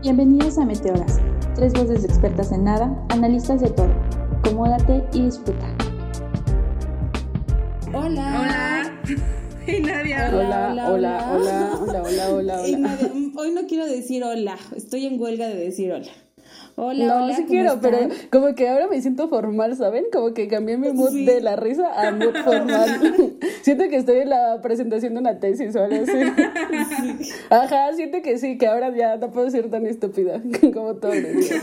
Bienvenidos a Meteoras, tres voces expertas en nada, analistas de todo. Acomódate y disfruta. Hola. Hola. Y Nadia. Hola, Hola, hola, hola, hola, hola, hola, hola. Nadia, mm, hoy no quiero decir hola, estoy en huelga de decir hola. Hola, No, hola, sí ¿cómo quiero, pero como que ahora me siento formal, ¿saben? Como que cambié mi mood Sí. de la risa a mood formal. siento que estoy en la presentación de una tesis o algo así. Ajá, siento que sí, que ahora ya no puedo ser tan estúpida como todos los días.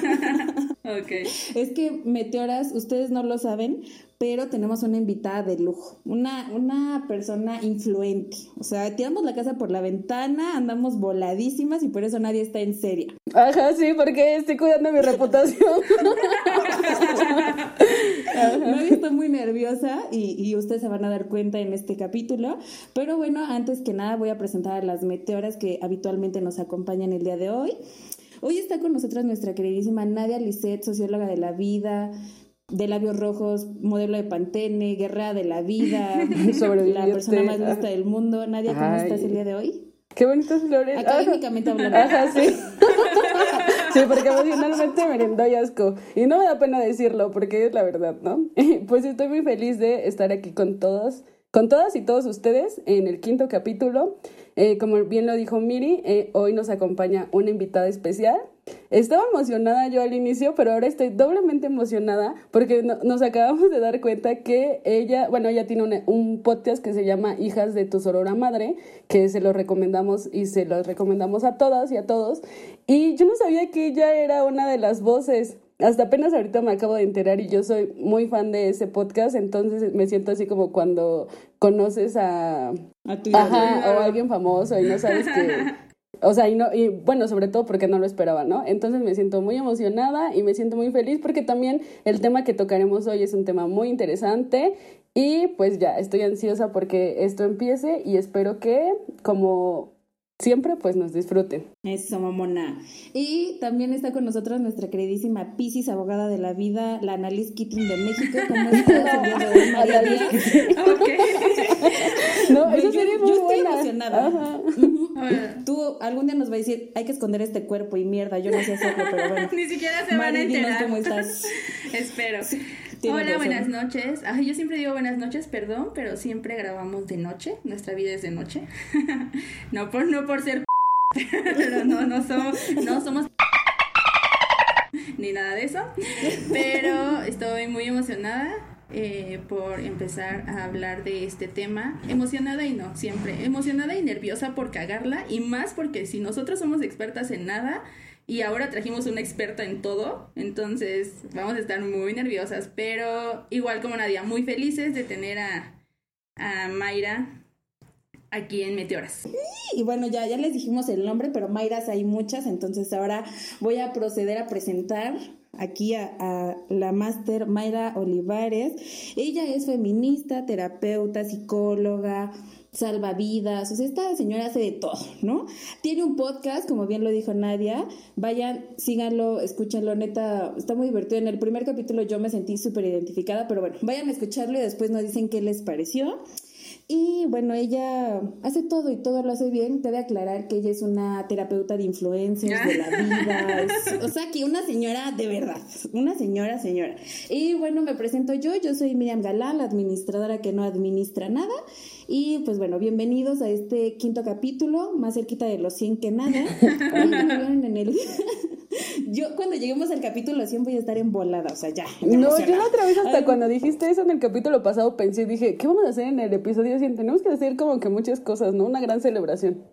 Ok. Es que Meteoras, ustedes no lo saben, pero tenemos una invitada de lujo, una, una persona influente. O sea, tiramos la casa por la ventana, andamos voladísimas y por eso nadie está en seria. Ajá, sí, porque estoy cuidando mi reputación. Nadie está muy nerviosa y, y ustedes se van a dar cuenta en este capítulo. Pero bueno, antes que nada voy a presentar a las meteoras que habitualmente nos acompañan el día de hoy. Hoy está con nosotras nuestra queridísima Nadia Lisset, socióloga de la vida, de labios rojos, modelo de Pantene, guerrera de la vida, la persona más lista del mundo. Nadia, ¿cómo Ay. estás el día de hoy? Qué bonitas flores. Académicamente hablando. Ajá, sí. Sí, porque emocionalmente me doy asco. Y no me da pena decirlo, porque es la verdad, ¿no? Pues estoy muy feliz de estar aquí con todos, con todas y todos ustedes en el quinto capítulo. Eh, como bien lo dijo Miri, eh, hoy nos acompaña una invitada especial. Estaba emocionada yo al inicio, pero ahora estoy doblemente emocionada porque no- nos acabamos de dar cuenta que ella, bueno, ella tiene una- un podcast que se llama Hijas de tu Sorora Madre, que se lo recomendamos y se lo recomendamos a todas y a todos. Y yo no sabía que ella era una de las voces. Hasta apenas ahorita me acabo de enterar y yo soy muy fan de ese podcast, entonces me siento así como cuando conoces a, A tu Ajá, o alguien famoso y no sabes que... O sea, y, no, y bueno, sobre todo porque no lo esperaba, ¿no? Entonces me siento muy emocionada y me siento muy feliz porque también el tema que tocaremos hoy es un tema muy interesante y pues ya estoy ansiosa porque esto empiece y espero que, como siempre, pues nos disfruten. Eso, mamona. Y también está con nosotros nuestra queridísima Piscis, abogada de la vida, la Annalise Keating de México. ¿Cómo estás María Annalise Díaz? Ok. No, Yo- eso sería yo muy estoy buena. emocionada. Ajá. Tú algún día nos va a decir, hay que esconder este cuerpo y mierda, yo no sé hacerlo, pero bueno. Ni siquiera se van a Mari, dinos enterar. cómo estás. Espero. Hola, razón. buenas noches. Ay, yo siempre digo buenas noches, perdón, pero siempre grabamos de noche. Nuestra vida es de noche. no por no por ser pero no no somos no somos ni nada de eso. Pero estoy muy emocionada eh, por empezar a hablar de este tema. Emocionada y no, siempre. Emocionada y nerviosa por cagarla. Y más porque si nosotros somos expertas en nada y ahora trajimos una experta en todo, entonces vamos a estar muy nerviosas. Pero igual como Nadia, muy felices de tener a, a Mayra aquí en Meteoras. Y bueno, ya, ya les dijimos el nombre, pero Mayras hay muchas, entonces ahora voy a proceder a presentar aquí a, a la máster Mayra Olivares. Ella es feminista, terapeuta, psicóloga, salvavidas, o sea, esta señora hace de todo, ¿no? Tiene un podcast, como bien lo dijo Nadia, vayan, síganlo, escúchenlo, neta, está muy divertido. En el primer capítulo yo me sentí súper identificada, pero bueno, vayan a escucharlo y después nos dicen qué les pareció. Y bueno, ella hace todo y todo lo hace bien. Te voy a aclarar que ella es una terapeuta de influencers, de la vida. o sea, que una señora de verdad. Una señora, señora. Y bueno, me presento yo. Yo soy Miriam Galán, la administradora que no administra nada. Y pues bueno, bienvenidos a este quinto capítulo, más cerquita de los 100 que nada. Me vieron en el... Yo cuando lleguemos al capítulo 100 voy a estar embolada, o sea, ya. No, yo la otra vez hasta Ay, cuando dijiste eso en el capítulo pasado pensé, dije, ¿qué vamos a hacer en el episodio 100? Tenemos que hacer como que muchas cosas, ¿no? Una gran celebración.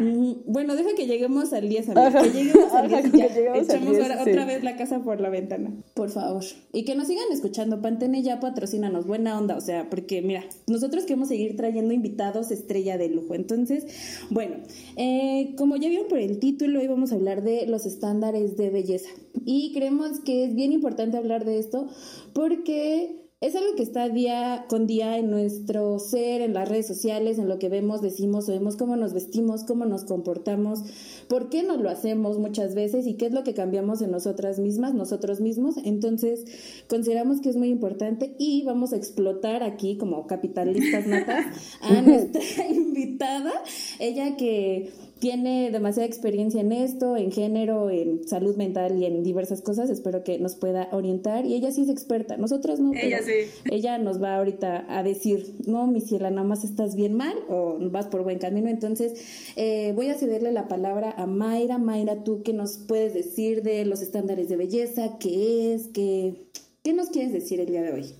Ujú. Bueno, deja que lleguemos al 10, amiga. Ajá. Que lleguemos al Ajá, 10 y que ya. lleguemos al Echamos 10, ahora sí. otra vez la casa por la ventana. Por favor. Y que nos sigan escuchando. Pantene ya patrocínanos. Buena onda. O sea, porque mira, nosotros queremos seguir trayendo invitados estrella de lujo. Entonces, bueno, eh, como ya vieron por el título, hoy vamos a hablar de los estándares de belleza. Y creemos que es bien importante hablar de esto porque es algo que está día con día en nuestro ser, en las redes sociales, en lo que vemos, decimos o vemos, cómo nos vestimos, cómo nos comportamos, por qué nos lo hacemos muchas veces y qué es lo que cambiamos en nosotras mismas, nosotros mismos. Entonces, consideramos que es muy importante y vamos a explotar aquí como capitalistas natas a nuestra invitada, ella que tiene demasiada experiencia en esto, en género, en salud mental y en diversas cosas. Espero que nos pueda orientar. Y ella sí es experta, nosotros no. Ella sí. Ella nos va ahorita a decir, no, mi ciela, nada más estás bien mal o vas por buen camino. Entonces, eh, voy a cederle la palabra a Mayra. Mayra, ¿tú qué nos puedes decir de los estándares de belleza? ¿Qué es? ¿Qué, qué nos quieres decir el día de hoy?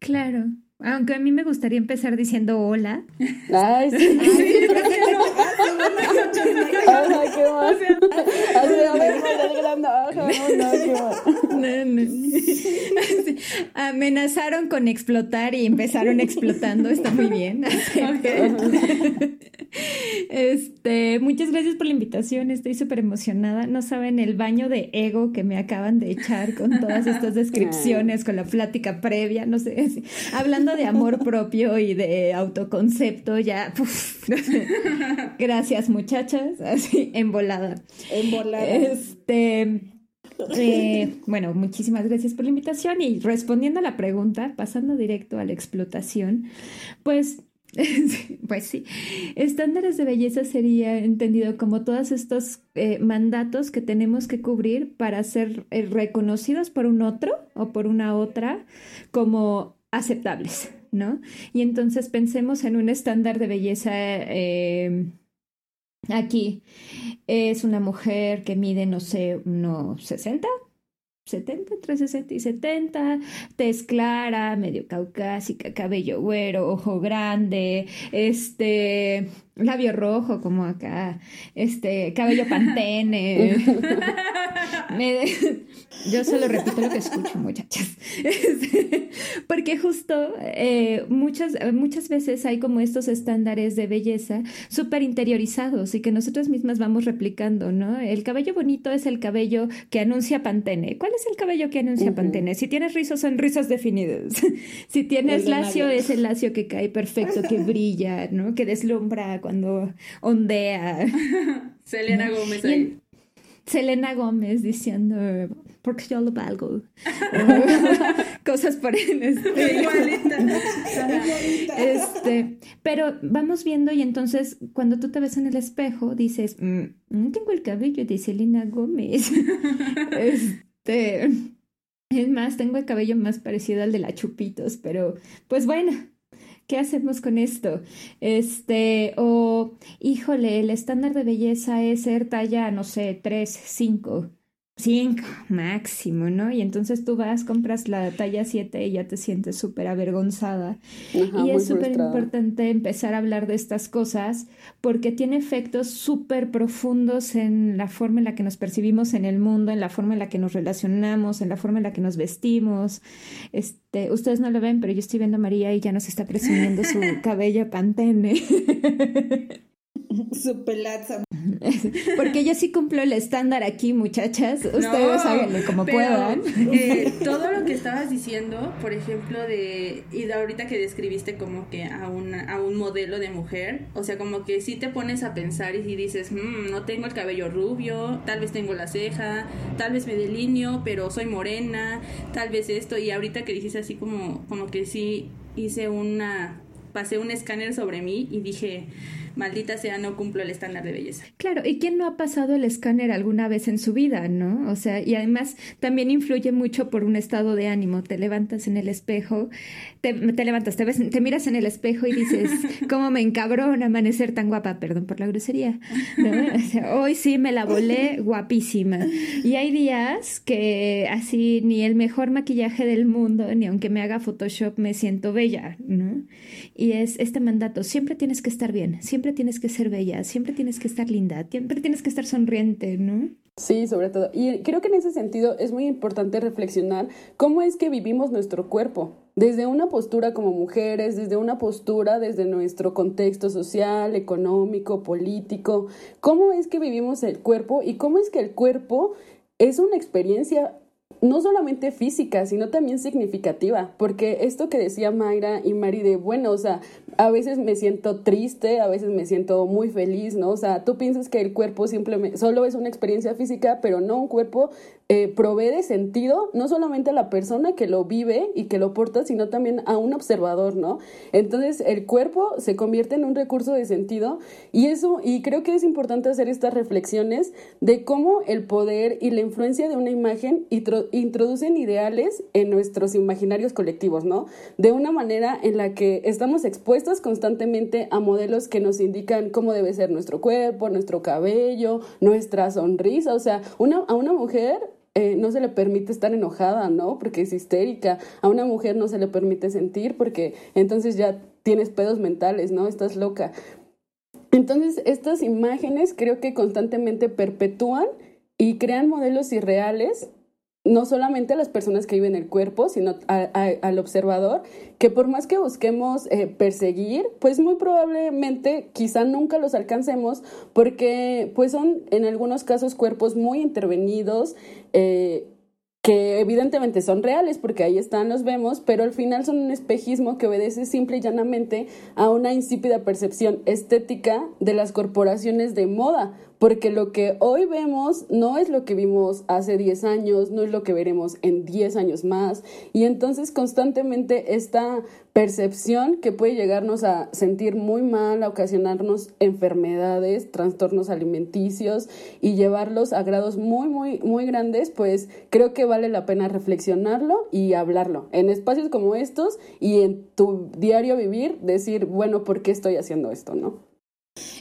Claro. Aunque a mí me gustaría empezar diciendo hola. Ay, sí. like, Ajá, qué mal. Así, a ver, alegrando. Ajá, no. Sí. Amenazaron con explotar y empezaron explotando. Está muy bien. Este, muchas gracias por la invitación. Estoy súper emocionada. No saben el baño de ego que me acaban de echar con todas estas descripciones, con la plática previa. No sé, así. hablando de amor propio y de autoconcepto, ya. gracias, muchachas. Así, envolada. En volar. Este. eh, bueno, muchísimas gracias por la invitación y respondiendo a la pregunta, pasando directo a la explotación, pues, pues sí, estándares de belleza sería entendido como todos estos eh, mandatos que tenemos que cubrir para ser eh, reconocidos por un otro o por una otra como aceptables, ¿no? Y entonces pensemos en un estándar de belleza eh, aquí. Es una mujer que mide, no sé, unos 60, 70, entre 60 y 70, tez clara, medio caucásica, cabello güero, ojo grande, este, labio rojo como acá, este, cabello pantene. Me- yo solo repito lo que escucho, muchachas. Porque justo eh, muchas, muchas veces hay como estos estándares de belleza súper interiorizados y que nosotras mismas vamos replicando, ¿no? El cabello bonito es el cabello que anuncia Pantene. ¿Cuál es el cabello que anuncia. Pantene? Si tienes rizos, son rizos definidos. si tienes lacio, es el lacio que cae perfecto, que brilla, ¿no? Que deslumbra cuando ondea. Selena Gómez Y ahí. en- Selena Gómez diciendo, porque yo lo valgo. Cosas por el. Este, pero vamos viendo y entonces cuando tú te ves en el espejo dices, "Mm, mm, tengo el cabello de Selena Gómez. Este, es más, tengo el cabello más parecido al de la Chupitos, pero pues bueno, ¿qué hacemos con esto? Este, o híjole, el estándar de belleza es ser talla, no sé, 3, 5. 5 máximo, ¿no? Y entonces tú vas, compras la talla 7 y ya te sientes súper avergonzada. Ajá, Y es súper importante empezar a hablar de estas cosas porque tiene efectos súper profundos en la forma en la que nos percibimos en el mundo, en la forma en la que nos relacionamos, en la forma en la que nos vestimos. Este, ustedes no lo ven, pero yo estoy viendo a María y ya nos está presumiendo su cabello pantene. Su pelaza. Porque yo sí cumplo el estándar aquí, muchachas. Ustedes No, háganle como pero, puedan. eh, todo lo que estabas diciendo, por ejemplo, de. Y de ahorita que describiste como que a, una, a un modelo de mujer, o sea, como que sí te pones a pensar y si dices, "Mm, no tengo el cabello rubio, tal vez tengo la ceja, tal vez me delineo, pero soy morena, tal vez esto. Y ahorita que dijiste así como, como que sí hice una. Pasé un escáner sobre mí y dije, maldita sea, no cumplo el estándar de belleza. Claro, ¿y quién no ha pasado el escáner alguna vez en su vida, no? O sea, y además también influye mucho por un estado de ánimo. Te levantas en el espejo, te, te levantas, te, ves, te miras en el espejo y dices, ¿cómo me encabrona amanecer tan guapa? Perdón por la grosería. ¿no? O sea, hoy sí me la volé guapísima. Y hay días que así ni el mejor maquillaje del mundo, ni aunque me haga Photoshop, me siento bella, ¿no? Y es este mandato, siempre tienes que estar bien, siempre tienes que ser bella, siempre tienes que estar linda, siempre tienes que estar sonriente, ¿no? Sí, sobre todo. Y creo que en ese sentido es muy importante reflexionar cómo es que vivimos nuestro cuerpo. Desde una postura como mujeres, desde una postura desde nuestro contexto social, económico, político. ¿Cómo es que vivimos el cuerpo y cómo es que el cuerpo es una experiencia no solamente física, sino también significativa, porque esto que decía Mayra y Mari de, bueno, o sea, a veces me siento triste, a veces me siento muy feliz, ¿no? O sea, tú piensas que el cuerpo simplemente solo es una experiencia física, pero no, un cuerpo eh, provee de sentido no solamente a la persona que lo vive y que lo porta, sino también a un observador, ¿no? Entonces, el cuerpo se convierte en un recurso de sentido y eso, y creo que es importante hacer estas reflexiones de cómo el poder y la influencia de una imagen introducen ideales en nuestros imaginarios colectivos, ¿no? De una manera en la que estamos expuestos constantemente a modelos que nos indican cómo debe ser nuestro cuerpo, nuestro cabello, nuestra sonrisa, o sea, una, a una mujer eh, no se le permite estar enojada, ¿no? Porque es histérica. A una mujer no se le permite sentir porque entonces ya tienes pedos mentales, ¿no? Estás loca. Entonces, estas imágenes creo que constantemente perpetúan y crean modelos irreales no solamente a las personas que viven el cuerpo, sino al observador, que por más que busquemos eh, perseguir, pues muy probablemente quizá nunca los alcancemos, porque pues son en algunos casos cuerpos muy intervenidos, eh, que evidentemente son reales porque ahí están, los vemos, pero al final son un espejismo que obedece simple y llanamente a una insípida percepción estética de las corporaciones de moda, porque lo que hoy vemos no es lo que vimos hace 10 años, no es lo que veremos en 10 años más, y entonces constantemente esta percepción que puede llegarnos a sentir muy mal, a ocasionarnos enfermedades, trastornos alimenticios y llevarlos a grados muy, muy, muy grandes, pues creo que vale la pena reflexionarlo y hablarlo en espacios como estos y en tu diario vivir, decir, bueno, ¿por qué estoy haciendo esto, no?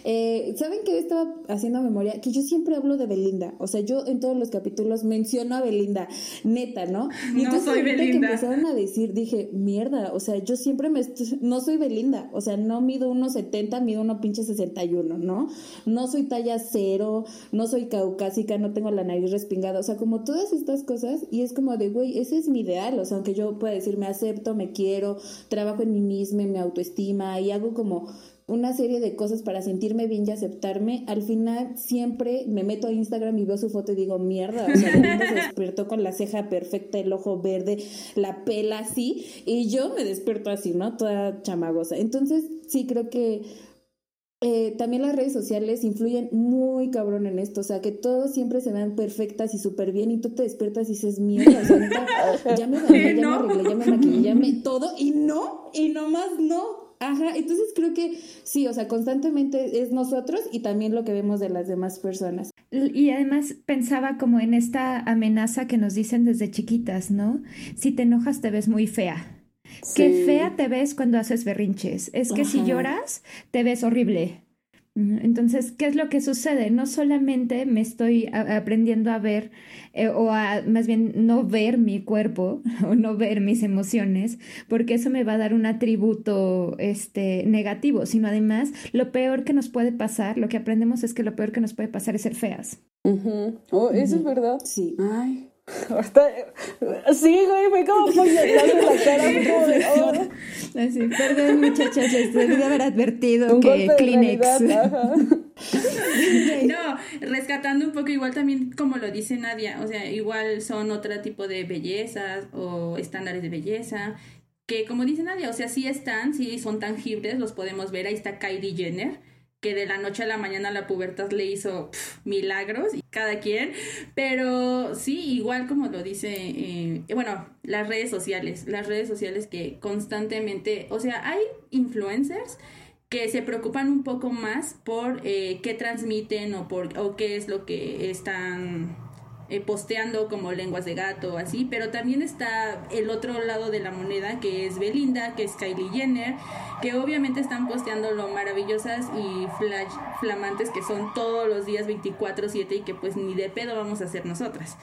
Eh, ¿Saben que estaba haciendo memoria? Que yo siempre hablo de Belinda. O sea, yo en todos los capítulos menciono a Belinda, neta, ¿no? Y no soy Belinda. que empezaron a decir, dije, mierda, o sea, yo siempre me. No soy Belinda. O sea, no mido 1,70, mido uno pinche 61, ¿no? No soy talla cero, no soy caucásica, no tengo la nariz respingada. O sea, como todas estas cosas. Y es como de, güey, ese es mi ideal. O sea, aunque yo pueda decir, me acepto, me quiero, trabajo en mí misma, me autoestima y hago como una serie de cosas para sentirme bien y aceptarme, al final siempre me meto a Instagram y veo su foto y digo, mierda, o sea, se despertó con la ceja perfecta, el ojo verde, la pela así, y yo me despierto así, ¿no? Toda chamagosa. Entonces, sí creo que eh, también las redes sociales influyen muy cabrón en esto, o sea, que todos siempre se ven perfectas y súper bien y tú te despiertas y dices, mierda, o sea, ya me bañé, ya me arreglé, ya me maquillé, ya me todo, y no, y nomás no, Ajá, entonces creo que sí, o sea, constantemente es nosotros y también lo que vemos de las demás personas. Y además pensaba como en esta amenaza que nos dicen desde chiquitas, ¿no? Si te enojas te ves muy fea. Qué fea te ves cuando haces berrinches. Es que si lloras te ves horrible. Entonces, ¿qué es lo que sucede? No solamente me estoy aprendiendo a ver eh, o a más bien no ver mi cuerpo o no ver mis emociones, porque eso me va a dar un atributo este negativo, sino además lo peor que nos puede pasar, lo que aprendemos es que lo peor que nos puede pasar es ser feas. Oh, eso es verdad. Sí. Ay. Sí, güey, fue como puñetazo la cara, como de, oh. Así, perdón, muchachas, les debí haber advertido que Kleenex. no, rescatando un poco, igual también como lo dice Nadia, o sea, igual son otro tipo de bellezas o estándares de belleza, que como dice Nadia, o sea, sí están, sí son tangibles, los podemos ver, ahí está Kylie Jenner, que de la noche a la mañana la pubertad le hizo milagros y cada quien, pero sí, igual como lo dice, eh, bueno, las redes sociales, las redes sociales que constantemente, o sea, hay influencers que se preocupan un poco más por eh, qué transmiten o por o qué es lo que están eh, posteando como lenguas de gato así, pero también está el otro lado de la moneda que es Belinda, que es Kylie Jenner, que obviamente están posteando lo maravillosas y flamantes que son todos los días 24/7 y que pues ni de pedo vamos a hacer nosotras.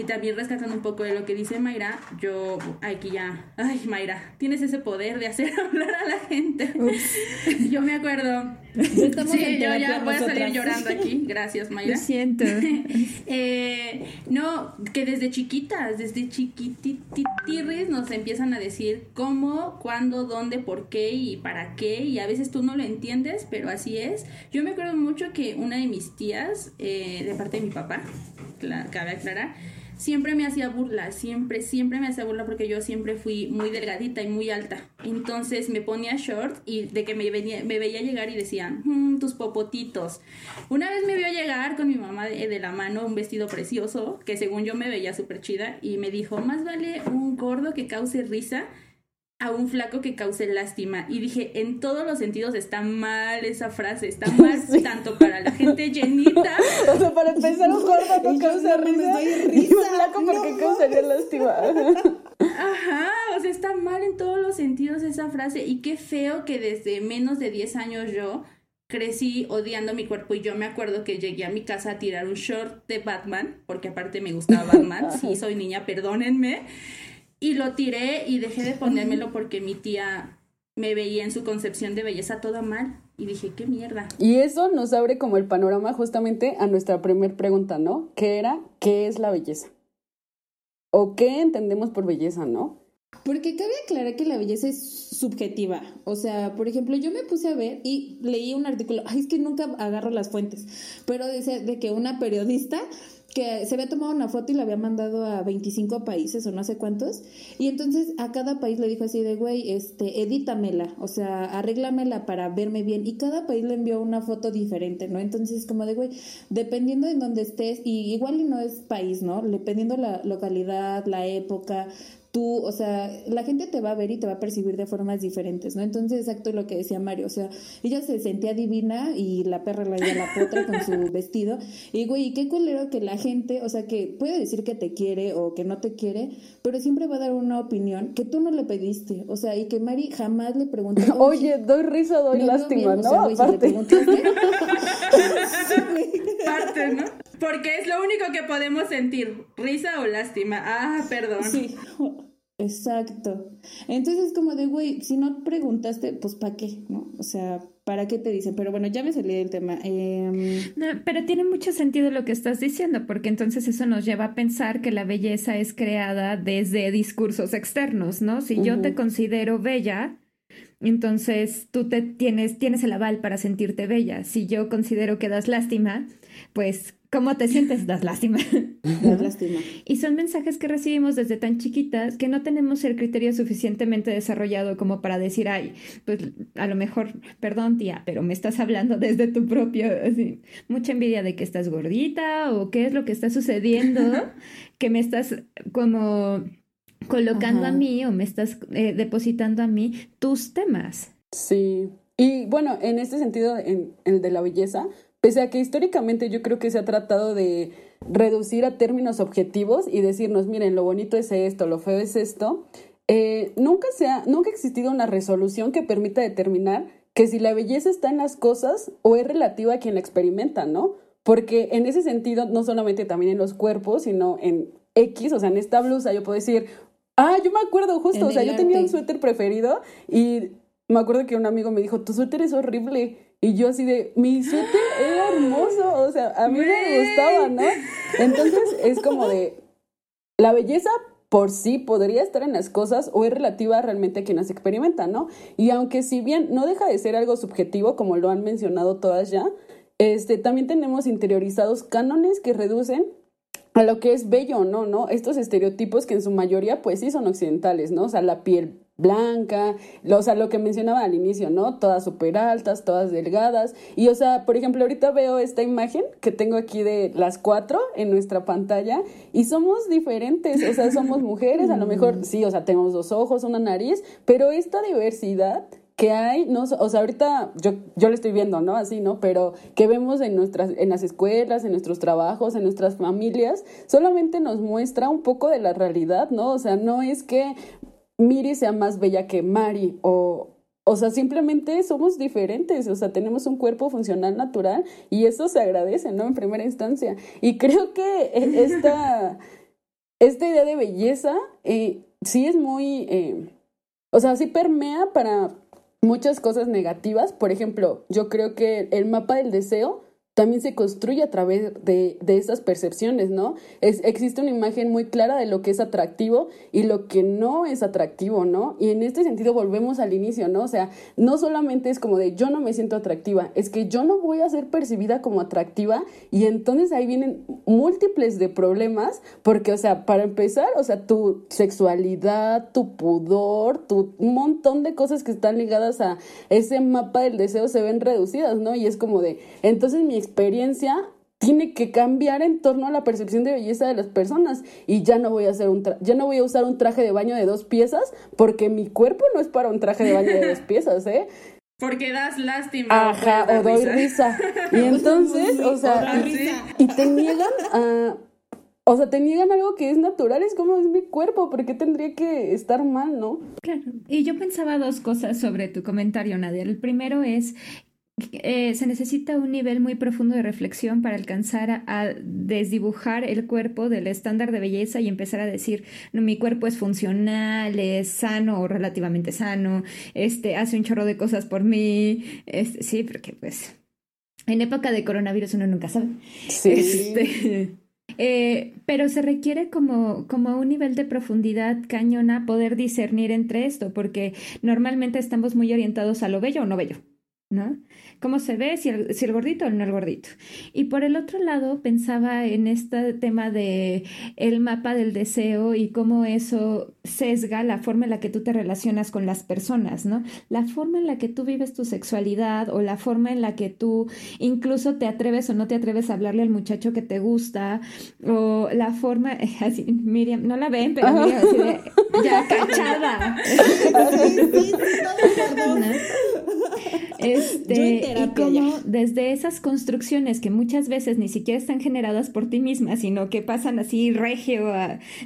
Y también rescatando un poco de lo que dice Mayra, yo aquí ya, ay Mayra, tienes ese poder de hacer hablar a la gente. yo me acuerdo. sí, yo ya voy a salir llorando aquí. Gracias, Mayra. Lo siento. eh, no, que desde chiquitas, desde chiquititirris nos empiezan a decir cómo, cuándo, dónde, por qué y para qué. Y a veces tú no lo entiendes, pero así es. Yo me acuerdo mucho que una de mis tías, eh, de parte de mi papá, cabe aclarar, siempre me hacía burla, siempre, siempre me hacía burla porque yo siempre fui muy delgadita y muy alta. Entonces me ponía short y de que me, venía, me veía llegar y decían, "Mm, tus popotitos. Una vez me vio llegar con mi mamá de, de la mano un vestido precioso, que según yo me veía súper chida, y me dijo, más vale un gordo que cause risa a un flaco que cause lástima. Y dije, en todos los sentidos está mal esa frase, está mal Sí. tanto para la gente llenita O sea, para empezar, un gordo yo, causa no, risa. Y un flaco porque lástima. Ajá, o sea, está mal en todos los sentidos esa frase y qué feo que desde menos de 10 años yo crecí odiando mi cuerpo y yo me acuerdo que llegué a mi casa a tirar un short de Batman, porque aparte me gustaba Batman, sí, soy niña, perdónenme, y lo tiré y dejé de ponérmelo porque mi tía me veía en su concepción de belleza toda mal y dije, qué mierda. Y eso nos abre como el panorama justamente a nuestra primera pregunta, ¿no? Que era, ¿qué es la belleza? ¿O qué entendemos por belleza, no? Porque cabe aclarar que la belleza es subjetiva. O sea, por ejemplo, yo me puse a ver y leí un artículo, ay, es que nunca agarro las fuentes, pero dice de que una periodista que se había tomado una foto y la había mandado a 25 países o no sé cuántos, y entonces a cada país le dijo así de, güey, este, edítamela, o sea, arréglamela para verme bien, y cada país le envió una foto diferente, ¿no? Entonces, como de, güey, dependiendo de dónde estés, y igual y no es país, ¿no? Dependiendo la localidad, la época, tú, o sea, la gente te va a ver y te va a percibir de formas diferentes, ¿no? Entonces, exacto lo que decía Mario, o sea, ella se sentía divina y la perra la a la potra con su vestido. Y, güey, y qué culero que la gente, o sea, que puede decir que te quiere o que no te quiere, pero siempre va a dar una opinión que tú no le pediste, o sea, y que Mari jamás le preguntó. Oye, doy risa, doy lástima, bien, o ¿no? sea, güey, si le Aparte. preguntaste-. Parte, ¿no? Porque es lo único que podemos sentir, risa o lástima. Ah, perdón. Sí, exacto. Entonces es como de, güey, si no preguntaste, pues ¿para qué? ¿No? O sea, ¿para qué te dicen? Pero bueno, ya me salí del tema. Em, No, pero tiene mucho sentido lo que estás diciendo, porque entonces eso nos lleva a pensar que la belleza es creada desde discursos externos, ¿no? Si yo te considero bella, entonces tú te tienes, tienes el aval para sentirte bella. Si yo considero que das lástima, pues ¿cómo te sientes? Das lástima. da lástima. Y son mensajes que recibimos desde tan chiquitas que no tenemos el criterio suficientemente desarrollado como para decir, ay, pues a lo mejor, perdón tía, pero me estás hablando desde tu propio, así, mucha envidia de que estás gordita o qué es lo que está sucediendo, que me estás como colocando Ajá. a mí o me estás eh, depositando a mí tus temas. Sí. Y bueno, en este sentido, en el de la belleza, pese a que históricamente yo creo que se ha tratado de reducir a términos objetivos y decirnos, miren, lo bonito es esto, lo feo es esto, eh, nunca, se ha, nunca ha existido una resolución que permita determinar que si la belleza está en las cosas o es relativa a quien la experimenta, ¿no? Porque en ese sentido, no solamente también en los cuerpos, sino en X, o sea, en esta blusa yo puedo decir, ah, yo me acuerdo justo, o sea, yo tenía un suéter preferido y me acuerdo que un amigo me dijo, tu suéter es horrible. Y yo así de, mi suéter era hermoso, o sea, a mí me gustaba, ¿no? Entonces es como de, la belleza por sí podría estar en las cosas o es relativa realmente a quien las experimenta, ¿no? Y aunque si bien no deja de ser algo subjetivo, como lo han mencionado todas ya, este, también tenemos interiorizados cánones que reducen a lo que es bello o no, ¿no? Estos estereotipos que en su mayoría pues sí son occidentales, ¿no? O sea, la piel blanca, o sea, lo que mencionaba al inicio, ¿no? Todas súper altas, todas delgadas. Y, o sea, por ejemplo, ahorita veo esta imagen que tengo aquí de las cuatro en nuestra pantalla y somos diferentes, o sea, somos mujeres, a lo mejor, sí, o sea, tenemos dos ojos, una nariz, pero esta diversidad que hay, no, o sea, ahorita yo, yo lo estoy viendo, ¿no? Así, ¿no? Pero que vemos en nuestras, en las escuelas, en nuestros trabajos, en nuestras familias, solamente nos muestra un poco de la realidad, ¿no? O sea, no es que Miri sea más bella que Mari o, o sea, simplemente somos diferentes, o sea, tenemos un cuerpo funcional natural y eso se agradece, ¿no? En primera instancia. Y creo que eh, esta, esta idea de belleza eh, sí es muy, eh, o sea, sí permea para muchas cosas negativas. Por ejemplo, yo creo que el mapa del deseo también se construye a través de, de esas percepciones, ¿no? Existe una imagen muy clara de lo que es atractivo y lo que no es atractivo, ¿no? Y en este sentido volvemos al inicio, ¿no? O sea, no solamente es como de yo no me siento atractiva, es que yo no voy a ser percibida como atractiva y entonces ahí vienen múltiples de problemas porque, o sea, para empezar, o sea, tu sexualidad, tu pudor, tu montón de cosas que están ligadas a ese mapa del deseo se ven reducidas, ¿no? Y es como de, entonces mi experiencia tiene que cambiar en torno a la percepción de belleza de las personas y ya no voy a hacer un ya no voy a usar un traje de baño de dos piezas porque mi cuerpo no es para un traje de baño de dos piezas, ¿eh? Porque das lástima. Ajá, o, doy risa. Y entonces, o sea, y, te niegan a o sea, te niegan algo que es natural, es como es mi cuerpo, ¿por qué tendría que estar mal, no? Claro, y yo pensaba dos cosas sobre tu comentario, Nadia. El primero es eh, se necesita un nivel muy profundo de reflexión para alcanzar a, desdibujar el cuerpo del estándar de belleza y empezar a decir, no, mi cuerpo es funcional, es sano o relativamente sano, este, hace un chorro de cosas por mí, este, sí, porque pues en época de coronavirus uno nunca sabe. Sí. Este, eh, pero se requiere como, como un nivel de profundidad cañona poder discernir entre esto, porque normalmente estamos muy orientados a lo bello o no bello. ¿no? ¿Cómo se ve si el, si el gordito o no el gordito? Y por el otro lado pensaba en este tema de el mapa del deseo y cómo eso sesga la forma en la que tú te relacionas con las personas, ¿no? La forma en la que tú vives tu sexualidad o la forma en la que tú incluso te atreves o no te atreves a hablarle al muchacho que te gusta o la forma, así, Miriam, no la ven, pero Miriam, así de, ya cachada. Este, y como desde esas construcciones que muchas veces ni siquiera están generadas por ti misma, sino que pasan así regio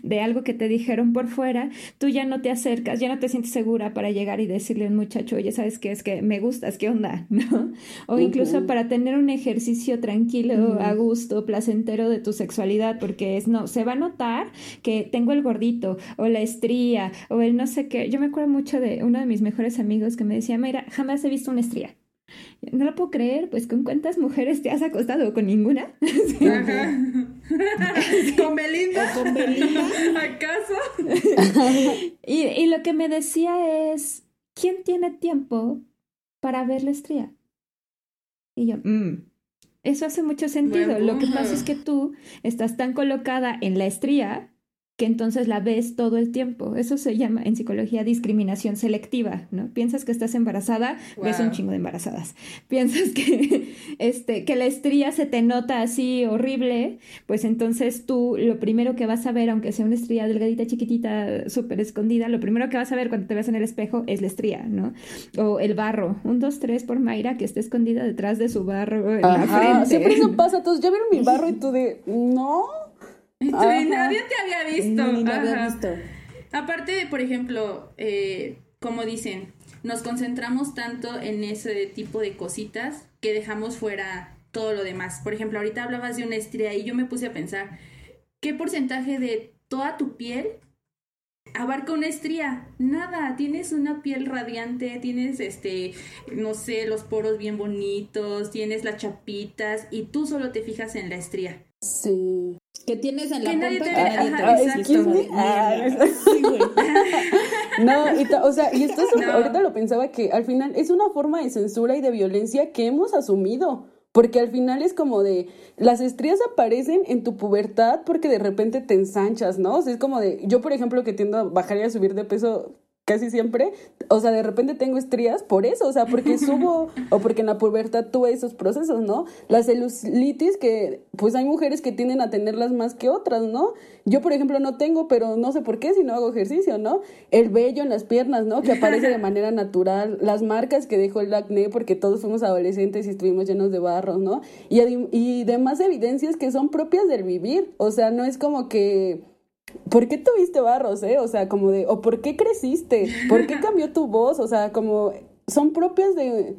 de algo que te dijeron por fuera, tú ya no te acercas, ya no te sientes segura para llegar y decirle a un muchacho, oye, ¿sabes qué? Es que me gustas, ¿qué onda? ¿No? O incluso para tener un ejercicio tranquilo, a gusto, placentero de tu sexualidad, porque es, no, se va a notar que tengo el gordito, o la estría, o el no sé qué. Yo me acuerdo mucho de uno de mis mejores amigos que me decía, mira, jamás he visto una estría. No lo puedo creer, pues con cuántas mujeres te has acostado, con ninguna. ¿Con Belinda? ¿Con Belinda? ¿Acaso? y, y lo que me decía es, ¿quién tiene tiempo para ver la estría? Y yo, mm, eso hace mucho sentido. Lo que pasa es que tú estás tan colocada en la estría que entonces la ves todo el tiempo. Eso se llama en psicología discriminación selectiva, ¿no? Piensas que estás embarazada, ves un chingo de embarazadas. Piensas que, este, que la estría se te nota así horrible, pues entonces tú lo primero que vas a ver, aunque sea una estría delgadita, chiquitita, súper escondida, lo primero que vas a ver cuando te ves en el espejo es la estría, ¿no? O el barro. Un, dos, tres por Mayra que está escondida detrás de su barro en la frente. Siempre eso pasa. Entonces, ya vieron mi barro y tú de, no nadie te había visto. Ni había visto. Aparte, por ejemplo, eh, como dicen, nos concentramos tanto en ese tipo de cositas que dejamos fuera todo lo demás. Por ejemplo, ahorita hablabas de una estría y yo me puse a pensar, ¿qué porcentaje de toda tu piel abarca una estría? Nada, tienes una piel radiante, tienes este, no sé, los poros bien bonitos, tienes las chapitas y tú solo te fijas en la estría. Sí. Que tienes en la Que nadie pompa te que nadie ajá. Sí, Ah. Sí, güey. No, y ta- o sea, y esto es, No. ahorita lo pensaba que al final es una forma de censura y de violencia que hemos asumido. Porque al final es como de, las estrías aparecen en tu pubertad porque de repente te ensanchas, ¿no? O sea, es como de, yo por ejemplo que tiendo a bajar y a subir de peso casi siempre, o sea, de repente tengo estrías por eso, o sea, porque subo o porque en la pubertad tuve esos procesos, ¿no? La celulitis que, pues hay mujeres que tienden a tenerlas más que otras, ¿no? Yo, por ejemplo, no tengo, pero no sé por qué si no hago ejercicio, ¿no? El vello en las piernas, ¿no? Que aparece de manera natural, las marcas que dejó el acné porque todos fuimos adolescentes y estuvimos llenos de barros, ¿no? Y, y demás evidencias que son propias del vivir, o sea, no es como que... ¿Por qué tuviste barros, eh? O sea, como de, o ¿por qué creciste? ¿Por qué cambió tu voz? O sea, como son propias de,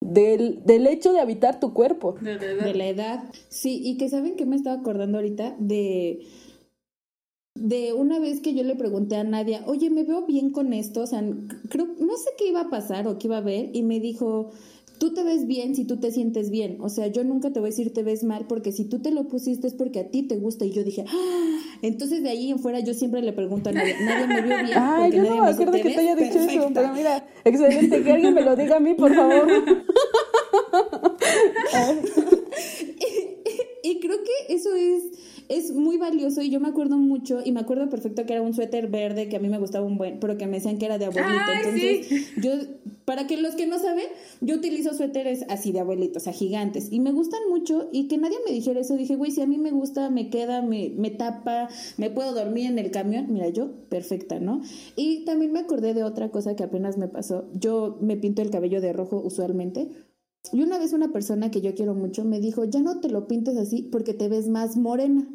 del, del hecho de habitar tu cuerpo. De verdad. de la edad. Sí, y que saben que me estaba acordando ahorita de de una vez que yo le pregunté a Nadia, oye, me veo bien con esto, o sea, creo, no sé qué iba a pasar o qué iba a ver, y me dijo, tú te ves bien si tú te sientes bien. O sea, yo nunca te voy a decir te ves mal porque si tú te lo pusiste es porque a ti te gusta. Y yo dije, ¡Ah! entonces de ahí en fuera yo siempre le pregunto a nadie, nadie me vio bien. Ay, yo no me acuerdo que te haya dicho eso, pero mira, excelente, que alguien me lo diga a mí, por favor. y creo que eso es es muy valioso y yo me acuerdo mucho y me acuerdo perfecto que era un suéter verde que a mí me gustaba un buen, pero que me decían que era de abuelito. Entonces, yo, para que los que no saben, yo utilizo suéteres así de abuelito, o sea, gigantes y me gustan mucho y que nadie me dijera eso. Dije, güey, si a mí me gusta, me queda, me, me tapa, me puedo dormir en el camión, mira, yo, perfecta, ¿no? Y también me acordé de otra cosa que apenas me pasó. Yo me pinto el cabello de rojo usualmente. Y una vez una persona que yo quiero mucho me dijo, ya no te lo pintes así porque te ves más morena.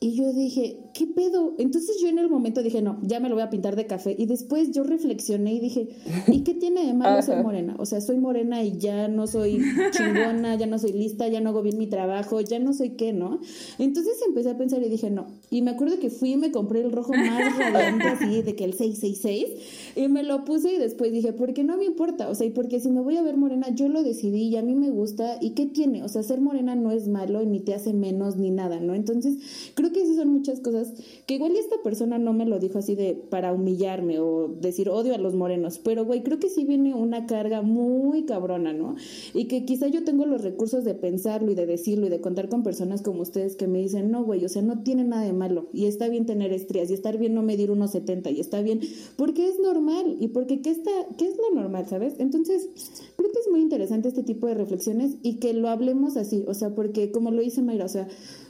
Y yo dije, ¿qué pedo? Entonces yo en el momento dije, no, ya me lo voy a pintar de café. Y después yo reflexioné y dije, ¿y qué tiene de malo ser morena? O sea, soy morena y ya no soy chingona, ya no soy lista, ya no hago bien mi trabajo, ya no soy qué, ¿no? Entonces empecé a pensar y dije, no. Y me acuerdo que fui y me compré el rojo más radiante así, de que el 666, y me lo puse y después dije, ¿por qué no me importa? O sea, y porque si me voy a ver morena, yo lo decidí y a mí me gusta. ¿Y qué tiene? O sea, ser morena no es malo y ni te hace menos ni nada, ¿no? Entonces, creo que sí son muchas cosas que igual esta persona no me lo dijo así de para humillarme o decir odio a los morenos, pero güey, creo que sí viene una carga muy cabrona, ¿no? Y que quizá yo tengo los recursos de pensarlo y de decirlo y de contar con personas como ustedes que me dicen, no, güey, o sea, no tiene nada de malo y está bien tener estrías y estar bien no medir unos 70 y está bien porque es normal y porque qué está, qué es lo normal, ¿sabes? Entonces, creo que es muy interesante este tipo de reflexiones y que lo hablemos así, o sea, porque como lo dice Mayra, o sea,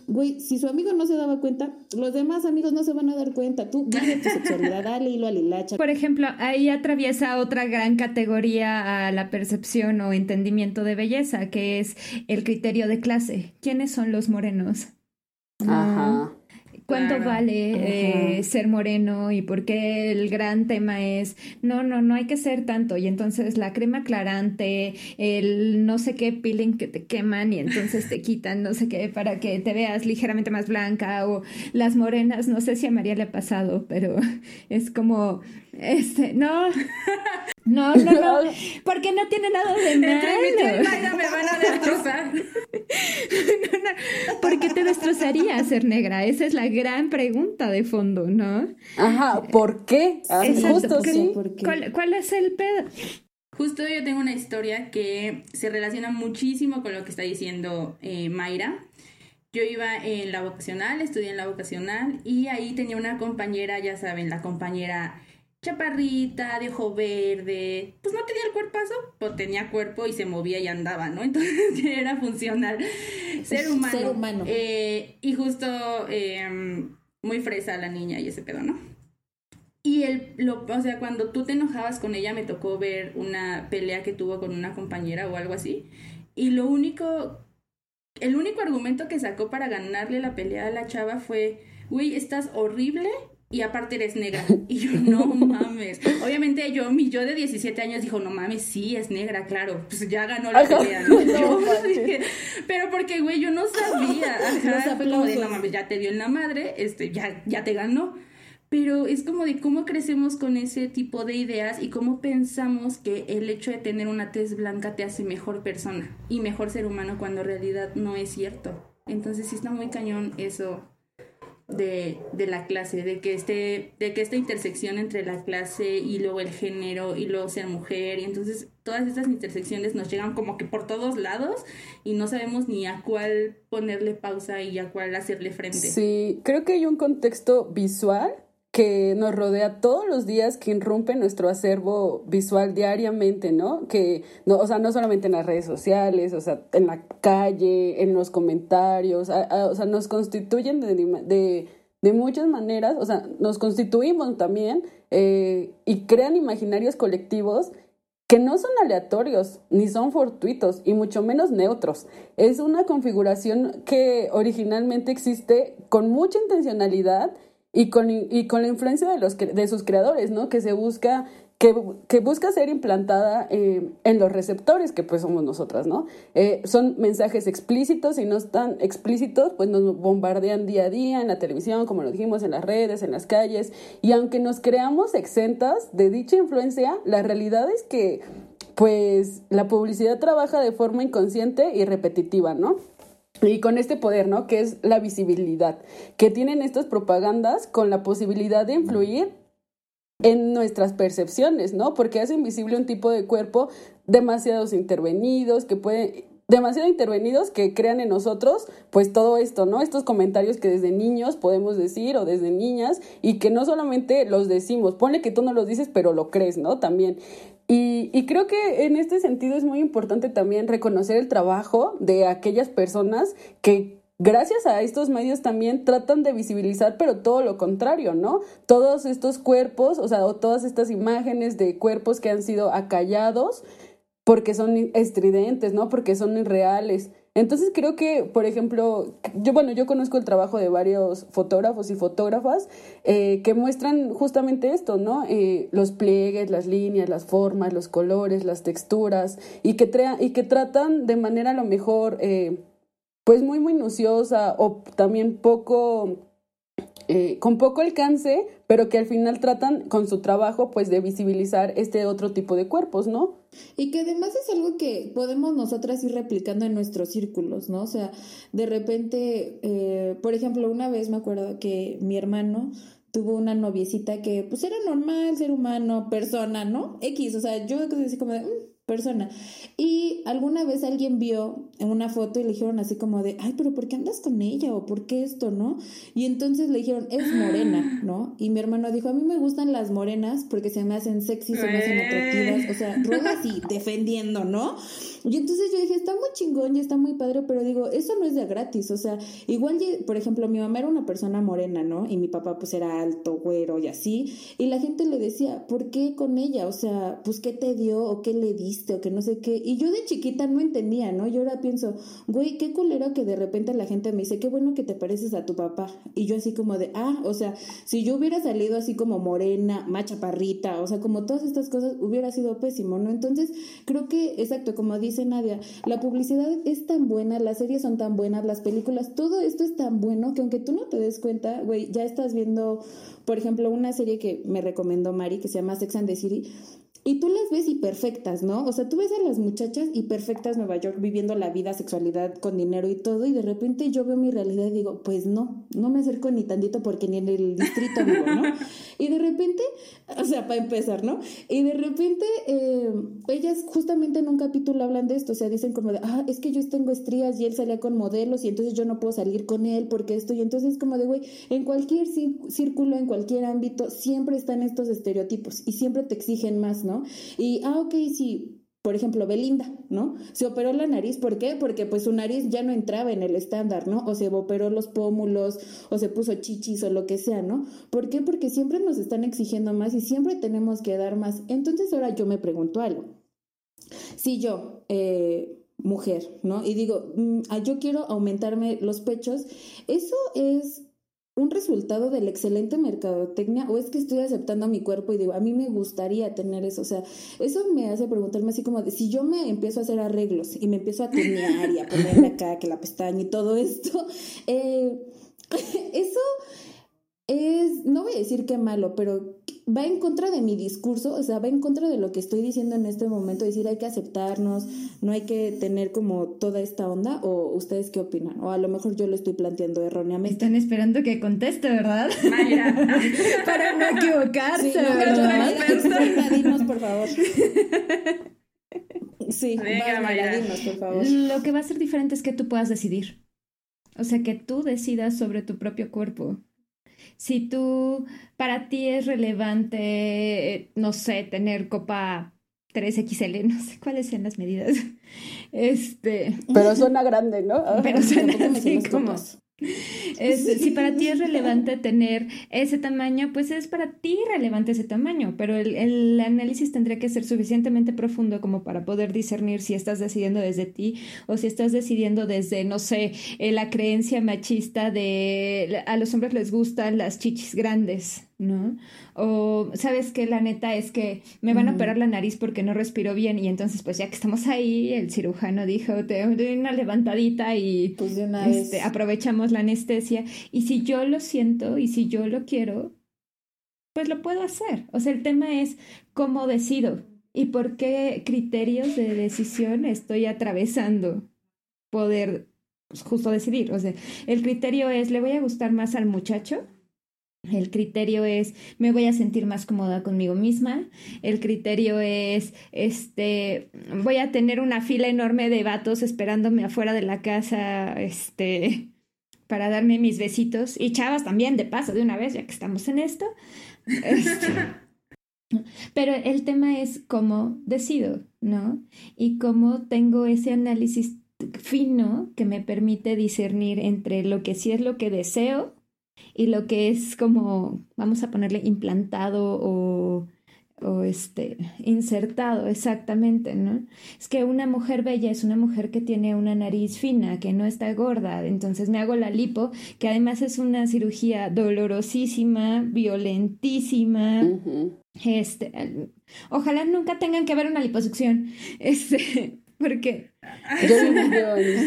güey, si su amigo no se daba cuenta, los demás amigos no se van a dar cuenta. Tú vive tu sexualidad, dale hilo a lilacha. Por ejemplo, ahí atraviesa otra gran categoría a la percepción o entendimiento de belleza, que es el criterio de clase. ¿Quiénes son los morenos? Ajá cuánto vale eh, ser moreno y por qué el gran tema es, no, no, no hay que ser tanto. Y entonces la crema aclarante, el no sé qué peeling que te queman y entonces te quitan no sé qué para que te veas ligeramente más blanca o las morenas, no sé si a María le ha pasado, pero es como, este, no, no, no, no, porque no tiene nada de malo. Entre me van a destrozar. ¿Por qué te destrozaría ser negra? Esa es la gran pregunta de fondo, ¿no? Ajá, ¿por qué? Ah, justo, sí. ¿Cuál, es el pedo? Justo yo tengo una historia que se relaciona muchísimo con lo que está diciendo eh, Mayra. Yo iba en la vocacional, estudié en la vocacional y ahí tenía una compañera, ya saben, la compañera chaparrita, de ojo verde, pues no tenía el cuerpazo, pero tenía cuerpo y se movía y andaba, ¿no? Entonces era funcional. Ser humano. Ser humano. Eh, y justo em, muy fresa la niña y ese pedo, ¿no? Y el, lo, o sea, cuando tú te enojabas con ella, me tocó ver una pelea que tuvo con una compañera o algo así. Y lo único, el único argumento que sacó para ganarle la pelea a la chava fue, güey, estás horrible y aparte eres negra. Y yo, no mames. Obviamente yo, mi yo de 17 años dijo, no mames, sí, es negra, claro. Pues ya ganó la pelea, ¿no? Pero porque, güey, yo no sabía. Ajá, fue como de, no mames, ya te dio en la madre, este, ya, ya te ganó. Pero es como de cómo crecemos con ese tipo de ideas y cómo pensamos que el hecho de tener una tez blanca te hace mejor persona y mejor ser humano cuando en realidad no es cierto. Entonces sí está muy cañón eso de, de, la clase, de que, este, de que esta intersección entre la clase y luego el género y luego ser mujer, y entonces todas estas intersecciones nos llegan como que por todos lados y no sabemos ni a cuál ponerle pausa y a cuál hacerle frente. Sí, creo que hay un contexto visual que nos rodea todos los días, que irrumpe nuestro acervo visual diariamente, ¿no? Que, no, o sea, no solamente en las redes sociales, o sea, en la calle, en los comentarios, o sea, nos constituyen de, de, muchas maneras, o sea, nos constituimos también eh, y crean imaginarios colectivos que no son aleatorios, ni son fortuitos, y mucho menos neutros. Es una configuración que originalmente existe con mucha intencionalidad y con, y con la influencia de, los, de sus creadores, ¿no? Que se busca, que, que busca ser implantada eh, en los receptores, que pues somos nosotras, ¿no? Eh, son mensajes explícitos y no están explícitos, pues nos bombardean día a día en la televisión, como lo dijimos, en las redes, en las calles, y aunque nos creamos exentas de dicha influencia, la realidad es que pues la publicidad trabaja de forma inconsciente y repetitiva, ¿no? Y con este poder, ¿no? Que es la visibilidad, que tienen estas propagandas con la posibilidad de influir en nuestras percepciones, ¿no? Porque hacen visible un tipo de cuerpo demasiados intervenidos, que pueden demasiado intervenidos que crean en nosotros pues todo esto, ¿no? Estos comentarios que desde niños podemos decir o desde niñas y que no solamente los decimos, ponle que tú no los dices pero lo crees, ¿no? También. Y, creo que en este sentido es muy importante también reconocer el trabajo de aquellas personas que gracias a estos medios también tratan de visibilizar, pero todo lo contrario, ¿no? Todos estos cuerpos, o sea, o todas estas imágenes de cuerpos que han sido acallados porque son estridentes, ¿no? Porque son irreales. Entonces creo que, por ejemplo, yo bueno, yo conozco el trabajo de varios fotógrafos y fotógrafas eh, que muestran justamente esto, ¿no? Eh, los pliegues, las líneas, las formas, los colores, las texturas y que, y que tratan de manera a lo mejor, eh, pues muy minuciosa o también poco eh, con poco alcance, pero que al final tratan con su trabajo pues de visibilizar este otro tipo de cuerpos, ¿no? Y que además es algo que podemos nosotras ir replicando en nuestros círculos, ¿no? O sea, de repente, eh, por ejemplo, una vez me acuerdo que mi hermano tuvo una noviecita que pues era normal, ser humano, persona, ¿no? X, o sea, yo así como de... Mm, persona. Y alguna vez alguien vio en una foto y le dijeron así como de, ay, pero ¿por qué andas con ella? ¿O por qué esto, no? Y entonces le dijeron, es morena, ¿no? Y mi hermano dijo, a mí me gustan las morenas porque se me hacen sexy, se me hacen atractivas, o sea, rueda así, defendiendo, ¿no? Y entonces yo dije, está muy chingón y está muy padre, pero digo, eso no es de gratis, o sea, igual, por ejemplo, mi mamá era una persona morena, ¿no? Y mi papá pues era alto, güero y así, y la gente le decía, ¿por qué con ella? O sea, pues, ¿qué te dio o qué le diste o qué no sé qué? Y yo de chiquita no entendía, ¿no? Yo ahora pienso, güey, qué culero que de repente la gente me dice, qué bueno que te pareces a tu papá. Y yo así como de, ah, o sea, si yo hubiera salido así como morena, macha parrita, o sea, como todas estas cosas, hubiera sido pésimo, ¿no? Entonces, creo que, exacto, como dice Nadia, la publicidad es tan buena, las series son tan buenas, las películas, todo esto es tan bueno que aunque tú no te des cuenta, güey, ya estás viendo, por ejemplo, una serie que me recomendó Mari que se llama Sex and the City y tú las ves y perfectas, ¿no? O sea, tú ves a las muchachas y perfectas Nueva York viviendo la vida, sexualidad con dinero y todo, y de repente yo veo mi realidad y digo, pues no, no me acerco ni tantito porque ni en el distrito vivo, ¿no? Y de repente, o sea, para empezar, ¿no? Y de repente, eh, ellas justamente en un capítulo hablan de esto, o sea, dicen como de, ah, es que yo tengo estrías y él salía con modelos y entonces yo no puedo salir con él porque esto, y entonces como de, güey, en cualquier círculo, en cualquier ámbito, siempre están estos estereotipos y siempre te exigen más, ¿no? Y, ah, ok, sí, por ejemplo, Belinda, ¿no? Se operó la nariz, ¿por qué? Porque pues su nariz ya no entraba en el estándar, ¿no? O se operó los pómulos, o se puso chichis o lo que sea, ¿no? ¿Por qué? Porque siempre nos están exigiendo más y siempre tenemos que dar más. Entonces ahora yo me pregunto algo. Si yo, eh, mujer, ¿no? Y digo, mm, ah, yo quiero aumentarme los pechos, eso es un resultado de la excelente mercadotecnia o es que estoy aceptando a mi cuerpo y digo, a mí me gustaría tener eso? O sea, eso me hace preguntarme así como de, si yo me empiezo a hacer arreglos y me empiezo a tunear y a ponerme acá que la pestaña y todo esto, eh, eso es, no voy a decir que malo, pero va en contra de mi discurso, o sea, va en contra de lo que estoy diciendo en este momento, decir hay que aceptarnos, no hay que tener como toda esta onda, o ustedes qué opinan, o a lo mejor yo lo estoy planteando erróneamente. Están esperando que conteste, ¿verdad? Para no equivocarse, sí, ¿verdad? dinos, por favor. Sí, Venga, dinos, por favor. Lo que va a ser diferente es que tú puedas decidir. O sea, que tú decidas sobre tu propio cuerpo si tú, para ti es relevante, no sé, tener copa 3XL, no sé cuáles sean las medidas. Este. Pero suena grande, ¿no? Pero suena así como. Si para ti es relevante tener ese tamaño, pues es para ti relevante ese tamaño, pero el, el, análisis tendría que ser suficientemente profundo como para poder discernir si estás decidiendo desde ti o si estás decidiendo desde, no sé, eh, la creencia machista de a los hombres les gustan las chichis grandes. ¿No? O sabes que la neta es que me van a operar la nariz porque no respiro bien y entonces pues ya que estamos ahí, el cirujano dijo, te doy una levantadita y pues este, aprovechamos la anestesia y si yo lo siento y si yo lo quiero, pues lo puedo hacer. O sea, el tema es cómo decido. y por qué criterios de decisión estoy atravesando poder pues, justo decidir. O sea, el criterio es, ¿le voy a gustar más al muchacho? El criterio es, me voy a sentir más cómoda conmigo misma. El criterio es, este, voy a tener una fila enorme de vatos esperándome afuera de la casa, este, para darme mis besitos. Y chavas también, de paso, de una vez, ya que estamos en esto. Este, pero el tema es cómo decido, ¿no? Y cómo tengo ese análisis fino que me permite discernir entre lo que sí es lo que deseo y lo que es como, vamos a ponerle implantado o, o este, insertado exactamente, ¿no? Es que una mujer bella es una mujer que tiene una nariz fina, que no está gorda, entonces me hago la lipo, que además es una cirugía dolorosísima, violentísima, este, ojalá nunca tengan que ver una liposucción, este, porque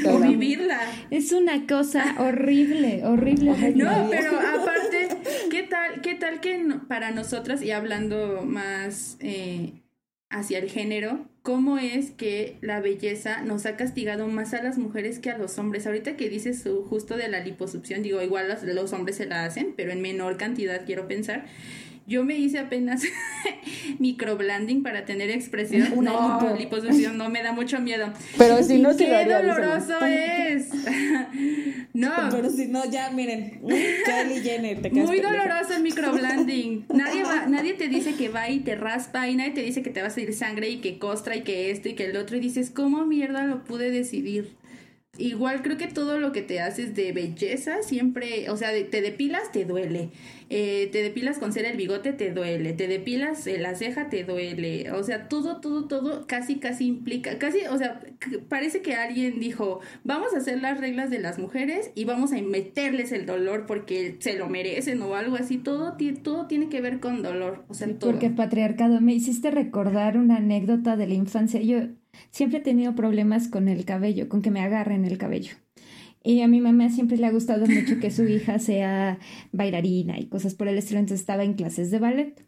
o vivirla. Es una cosa horrible, horrible. No, pero aparte, ¿qué tal, qué tal que para nosotras, y hablando más eh, hacia el género, cómo es que la belleza nos ha castigado más a las mujeres que a los hombres? Ahorita que dices justo de la liposucción, digo, igual los, los hombres se la hacen, pero en menor cantidad, quiero pensar. Yo me hice apenas microblending para tener expresión. Una no. liposucción no me da mucho miedo. Pero si no, qué doloroso es. no. Pero si no, ya miren, Kylie Jenner. Te Muy doloroso el microblending. Nadie, va, nadie te dice que va y te raspa y nadie te dice que te va a salir sangre y que costra y que esto y que el otro. Y dices, ¿cómo mierda lo pude decidir? Igual creo que todo lo que te haces de belleza siempre, o sea, te depilas, te duele. Eh, te depilas con cera el bigote, te duele. Te depilas eh, la ceja, te duele. O sea, todo, todo, todo casi, casi implica, casi, o sea, parece que alguien dijo, vamos a hacer las reglas de las mujeres y vamos a meterles el dolor porque se lo merecen o algo así. Todo, todo tiene que ver con dolor. O sea, todo. Porque patriarcado, me hiciste recordar una anécdota de la infancia. Yo siempre he tenido problemas con el cabello, con que me agarren el cabello. Y a mi mamá siempre le ha gustado mucho que su hija sea bailarina y cosas por el estilo, entonces estaba en clases de ballet.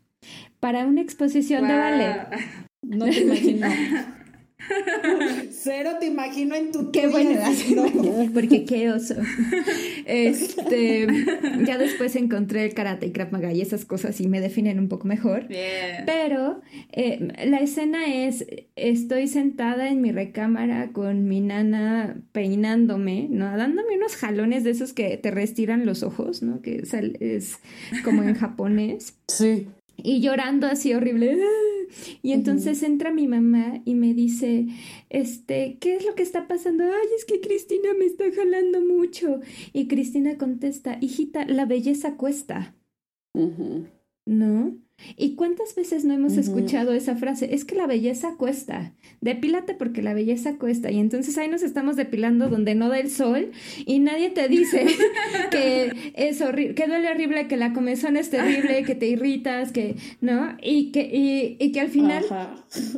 Para una exposición de ballet. No te imagino. Cero te imagino en tu Qué bueno, porque qué oso. Este, ya después encontré el karate y Krav Maga y esas cosas y me definen un poco mejor. Pero eh, la escena es, estoy sentada en mi recámara con mi nana peinándome, ¿no? Dándome unos jalones de esos que te restiran los ojos, ¿no? Que es, es como en japonés. Sí. Y llorando así horrible. Y entonces entra mi mamá y me dice, este, ¿qué es lo que está pasando? Ay, es que Cristina me está jalando mucho. Y Cristina contesta, hijita, la belleza cuesta. ¿No? ¿Y cuántas veces no hemos escuchado esa frase? Es que la belleza cuesta. Depílate porque la belleza cuesta. Y entonces ahí nos estamos depilando donde no da el sol y nadie te dice que es horrible, que duele horrible, que la comezón es terrible, que te irritas, que, ¿no? Y que, y, que al final,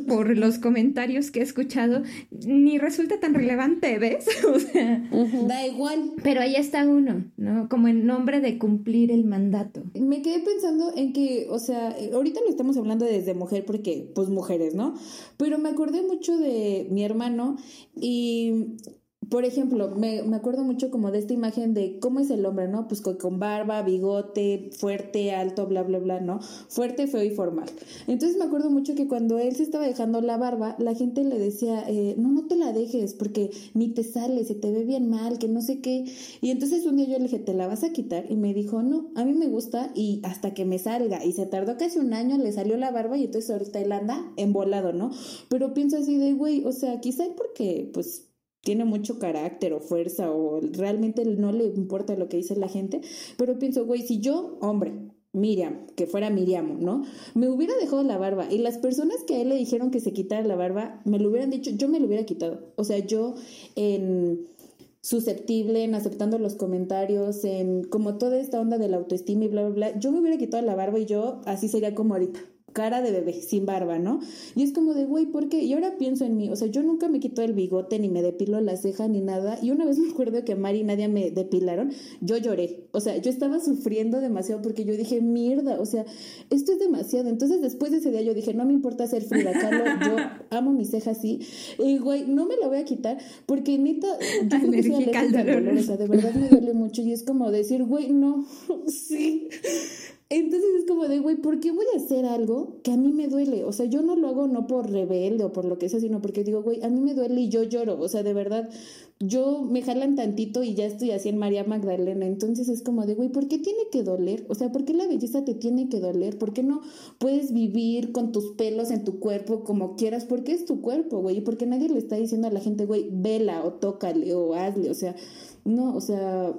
por los comentarios que he escuchado, ni resulta tan relevante, ¿ves? o sea, da igual. Pero ahí está uno, ¿no? Como en nombre de cumplir el mandato. Me quedé pensando en que, o sea, eh, ahorita lo estamos hablando desde mujer porque, pues mujeres, ¿no? Pero me acordé mucho de mi hermano y por ejemplo, me, me, acuerdo mucho como de esta imagen de cómo es el hombre, ¿no? Pues con, barba, bigote, fuerte, alto, bla, bla, bla, ¿no? Fuerte, feo y formal. Entonces me acuerdo mucho que cuando él se estaba dejando la barba, la gente le decía, eh, no, no te la dejes porque ni te sale, se te ve bien mal, que no sé qué. Y entonces un día yo le dije, ¿te la vas a quitar? Y me dijo, no, a mí me gusta y hasta que me salga. Y se tardó casi un año, le salió la barba y entonces ahorita él anda embolado, ¿no? Pero pienso así de, güey, o sea, quizá porque, pues, tiene mucho carácter o fuerza o realmente no le importa lo que dice la gente, pero pienso, güey, si yo, hombre, Miriam, que fuera Miriam, ¿no? Me hubiera dejado la barba y las personas que a él le dijeron que se quitara la barba, me lo hubieran dicho, yo me lo hubiera quitado. O sea, yo en susceptible, en aceptando los comentarios, en como toda esta onda de la autoestima y bla, bla, bla, yo me hubiera quitado la barba y yo así sería como ahorita cara de bebé, sin barba, ¿no? Y es como de, güey, ¿por qué? Y ahora pienso en mí, o sea, yo nunca me quito el bigote, ni me depilo la ceja, ni nada. Y una vez me acuerdo que Mari y Nadia me depilaron, yo lloré. O sea, yo estaba sufriendo demasiado porque yo dije, mierda, o sea, esto es demasiado. Entonces, después de ese día yo dije, no me importa ser Frida Kahlo, yo amo mi ceja así. Y, güey, no me la voy a quitar porque neta, yo creo que soy alérgica al dolor, o sea, de verdad me duele mucho. Y es como decir, güey, no, sí. Entonces es como de, güey, ¿por qué voy a hacer algo que a mí me duele? O sea, yo no lo hago no por rebelde o por lo que sea, sino porque digo, güey, a mí me duele y yo lloro. O sea, de verdad, yo me jalan tantito y ya estoy así en María Magdalena. Entonces es como de, güey, ¿por qué tiene que doler? O sea, ¿por qué la belleza te tiene que doler? ¿Por qué no puedes vivir con tus pelos en tu cuerpo como quieras? Porque es tu cuerpo, güey. Y porque nadie le está diciendo a la gente, güey, vela o tócale o hazle. O sea, no, o sea,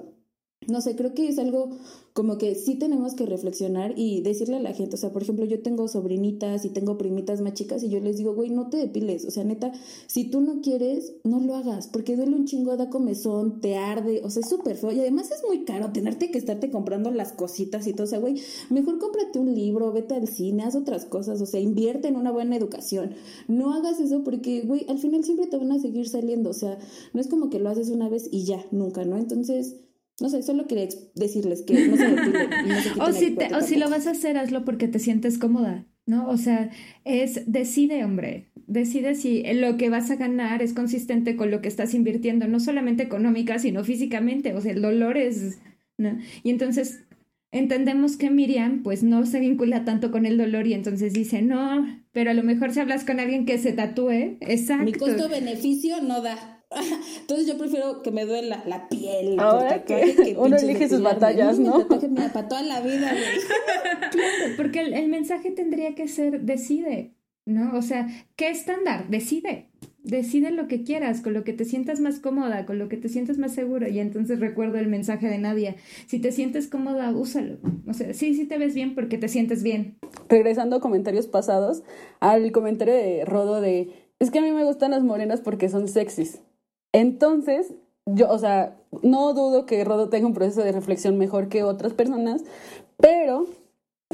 no sé, creo que es algo como que sí tenemos que reflexionar y decirle a la gente, o sea, por ejemplo, yo tengo sobrinitas y tengo primitas más chicas y yo les digo, güey, no te depiles, o sea, neta, si tú no quieres, no lo hagas, porque duele un chingo, da comezón, te arde, o sea, es súper feo y además es muy caro tenerte que estarte comprando las cositas y todo, o sea, güey, mejor cómprate un libro, vete al cine, haz otras cosas, o sea, invierte en una buena educación, no hagas eso porque, güey, al final siempre te van a seguir saliendo, o sea, no es como que lo haces una vez y ya, nunca, ¿no? Entonces no sé, solo quería decirles que no se o, si o si lo vas a hacer, hazlo porque te sientes cómoda, ¿no? O sea, es decide, hombre. Decide si lo que vas a ganar es consistente con lo que estás invirtiendo, no solamente económica, sino físicamente. O sea, el dolor es. ¿no? Y entonces entendemos que Miriam, pues no se vincula tanto con el dolor y entonces dice, no, pero a lo mejor si hablas con alguien que se tatúe, exacto. Mi costo-beneficio no da. Entonces yo prefiero que me duela la piel. Ahora que, uno elige sus batallas, ¿no? para toda la vida, Claro, porque el, mensaje tendría que ser decide, ¿no? O sea, ¿qué estándar? Decide. Decide lo que quieras, con lo que te sientas más cómoda, con lo que te sientas más seguro. Y entonces recuerdo el mensaje de Nadia. Si te sientes cómoda, úsalo. O sea, sí, sí te ves bien porque te sientes bien. Regresando a comentarios pasados, al comentario de Rodo de es que a mí me gustan las morenas porque son sexys. Entonces, yo, o sea, no dudo que Rodo tenga un proceso de reflexión mejor que otras personas, pero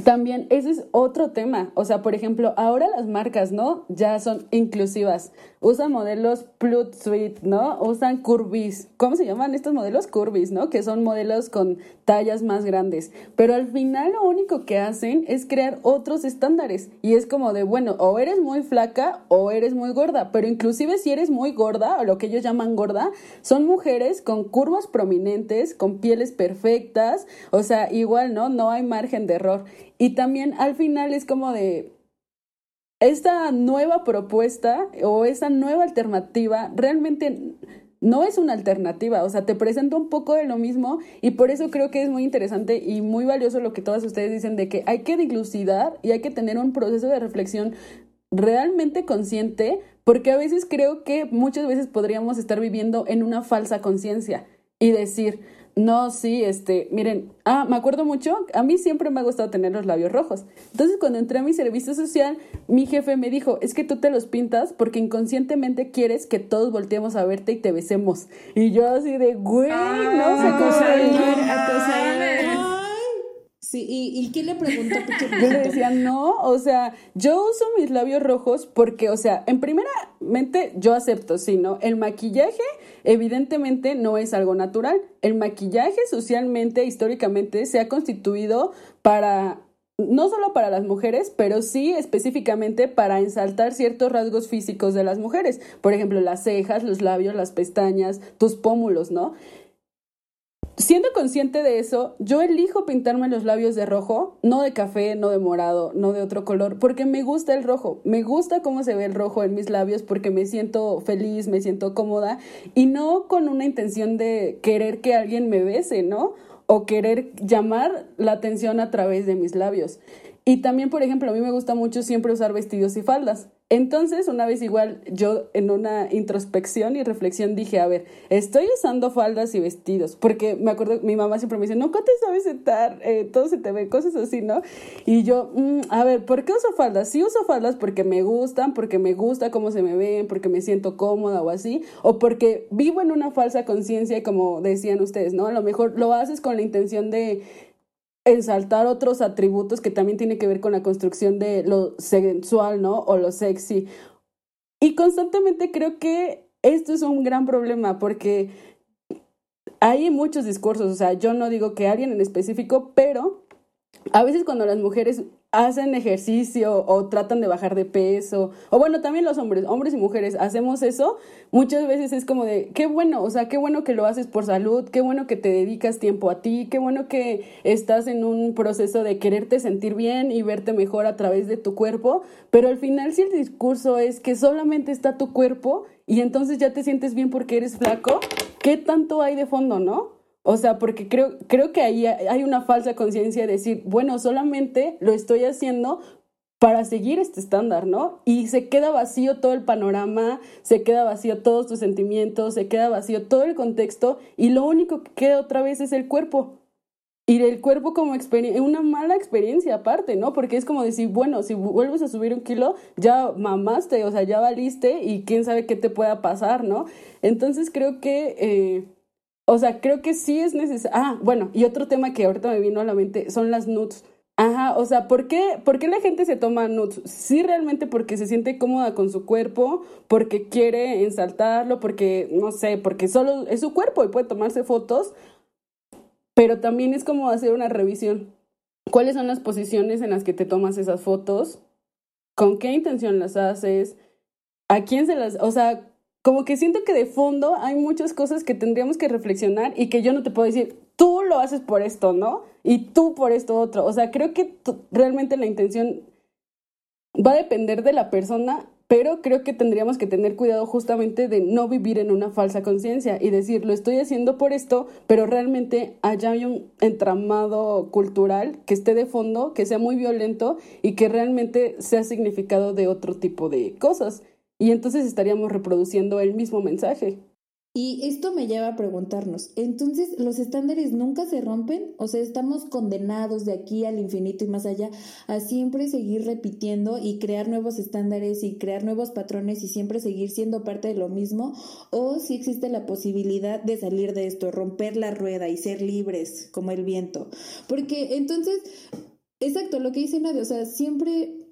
también ese es otro tema. O sea, por ejemplo, ahora las marcas, ¿no? Ya son inclusivas. Usan modelos Plut Suite, ¿no? Usan curvis. ¿Cómo se llaman estos modelos? Curvis, ¿no? Que son modelos con tallas más grandes. Pero al final lo único que hacen es crear otros estándares. Y es como de, bueno, o eres muy flaca o eres muy gorda. Pero inclusive si eres muy gorda, o lo que ellos llaman gorda, son mujeres con curvas prominentes, con pieles perfectas. O sea, igual, ¿no? No hay margen de error. Y también al final es como de esta nueva propuesta o esta nueva alternativa realmente no es una alternativa, o sea, te presenta un poco de lo mismo y por eso creo que es muy interesante y muy valioso lo que todas ustedes dicen de que hay que dilucidar y hay que tener un proceso de reflexión realmente consciente, porque a veces creo que muchas veces podríamos estar viviendo en una falsa conciencia y decir, no, sí, este, miren, ah, me acuerdo mucho, a mí siempre me ha gustado tener los labios rojos. Entonces, cuando entré a mi servicio social, mi jefe me dijo, es que tú te los pintas porque inconscientemente quieres que todos volteemos a verte y te besemos. Y yo así de, güey, no sé cómo... Sí, ¿y, ¿y qué le preguntó? Yo le decía, no, o sea, yo uso mis labios rojos porque, o sea, en primera mente yo acepto, sí, ¿no? El maquillaje evidentemente no es algo natural. El maquillaje socialmente, históricamente, se ha constituido para no solo para las mujeres, pero sí específicamente para ensaltar ciertos rasgos físicos de las mujeres. Por ejemplo, las cejas, los labios, las pestañas, tus pómulos, ¿no? Siendo consciente de eso, yo elijo pintarme los labios de rojo, no de café, no de morado, no de otro color, porque me gusta el rojo, me gusta cómo se ve el rojo en mis labios porque me siento feliz, me siento cómoda y no con una intención de querer que alguien me bese, ¿no? O querer llamar la atención a través de mis labios. Y también, por ejemplo, a mí me gusta mucho siempre usar vestidos y faldas. Entonces, una vez igual yo en una introspección y reflexión dije, a ver, estoy usando faldas y vestidos, porque me acuerdo, mi mamá siempre me dice, ¿cómo te sabes sentar? Eh, todo se te ve, cosas así, ¿no? Y yo, mm, a ver, ¿por qué uso faldas? Sí uso faldas porque me gustan, porque me gusta cómo se me ven, porque me siento cómoda o así, o porque vivo en una falsa conciencia como decían ustedes, ¿no? A lo mejor lo haces con la intención de exaltar otros atributos que también tiene que ver con la construcción de lo sensual, ¿no? O lo sexy. Y constantemente creo que esto es un gran problema porque hay muchos discursos, o sea, yo no digo que alguien en específico, pero a veces cuando las mujeres hacen ejercicio o tratan de bajar de peso, o bueno, también los hombres, hombres y mujeres, hacemos eso, muchas veces es como de, qué bueno, o sea, qué bueno que lo haces por salud, qué bueno que te dedicas tiempo a ti, qué bueno que estás en un proceso de quererte sentir bien y verte mejor a través de tu cuerpo, pero al final si el discurso es que solamente está tu cuerpo y entonces ya te sientes bien porque eres flaco, ¿qué tanto hay de fondo, no? O sea, porque creo, creo que ahí hay una falsa conciencia de decir, bueno, solamente lo estoy haciendo para seguir este estándar, ¿no? Y se queda vacío todo el panorama, se queda vacío todos tus sentimientos, se queda vacío todo el contexto y lo único que queda otra vez es el cuerpo. Y el cuerpo como una mala experiencia aparte, ¿no? Porque es como decir, bueno, si vuelves a subir un kilo, ya mamaste, o sea, ya valiste y quién sabe qué te pueda pasar, ¿no? Entonces creo que... Eh, o sea, creo que sí es necesario. Ah, bueno, y otro tema que ahorita me vino a la mente son las nudes. Ajá, o sea, ¿por qué, ¿por qué la gente se toma nudes? Sí, realmente porque se siente cómoda con su cuerpo, porque quiere ensaltarlo, porque, no sé, porque solo es su cuerpo y puede tomarse fotos, pero también es como hacer una revisión. ¿Cuáles son las posiciones en las que te tomas esas fotos? ¿Con qué intención las haces? ¿A quién se las... O sea, como que siento que de fondo hay muchas cosas que tendríamos que reflexionar y que yo no te puedo decir, tú lo haces por esto, ¿no? Y tú por esto otro. O sea, creo que realmente la intención va a depender de la persona, pero creo que tendríamos que tener cuidado justamente de no vivir en una falsa conciencia y decir, lo estoy haciendo por esto, pero realmente allá hay un entramado cultural que esté de fondo, que sea muy violento y que realmente sea significado de otro tipo de cosas y entonces estaríamos reproduciendo el mismo mensaje. Y esto me lleva a preguntarnos, entonces, ¿los estándares nunca se rompen? O sea, estamos condenados de aquí al infinito y más allá a siempre seguir repitiendo y crear nuevos estándares y crear nuevos patrones y siempre seguir siendo parte de lo mismo, o si existe la posibilidad de salir de esto, romper la rueda y ser libres como el viento. Porque entonces, exacto, lo que dice Nadia, o sea, siempre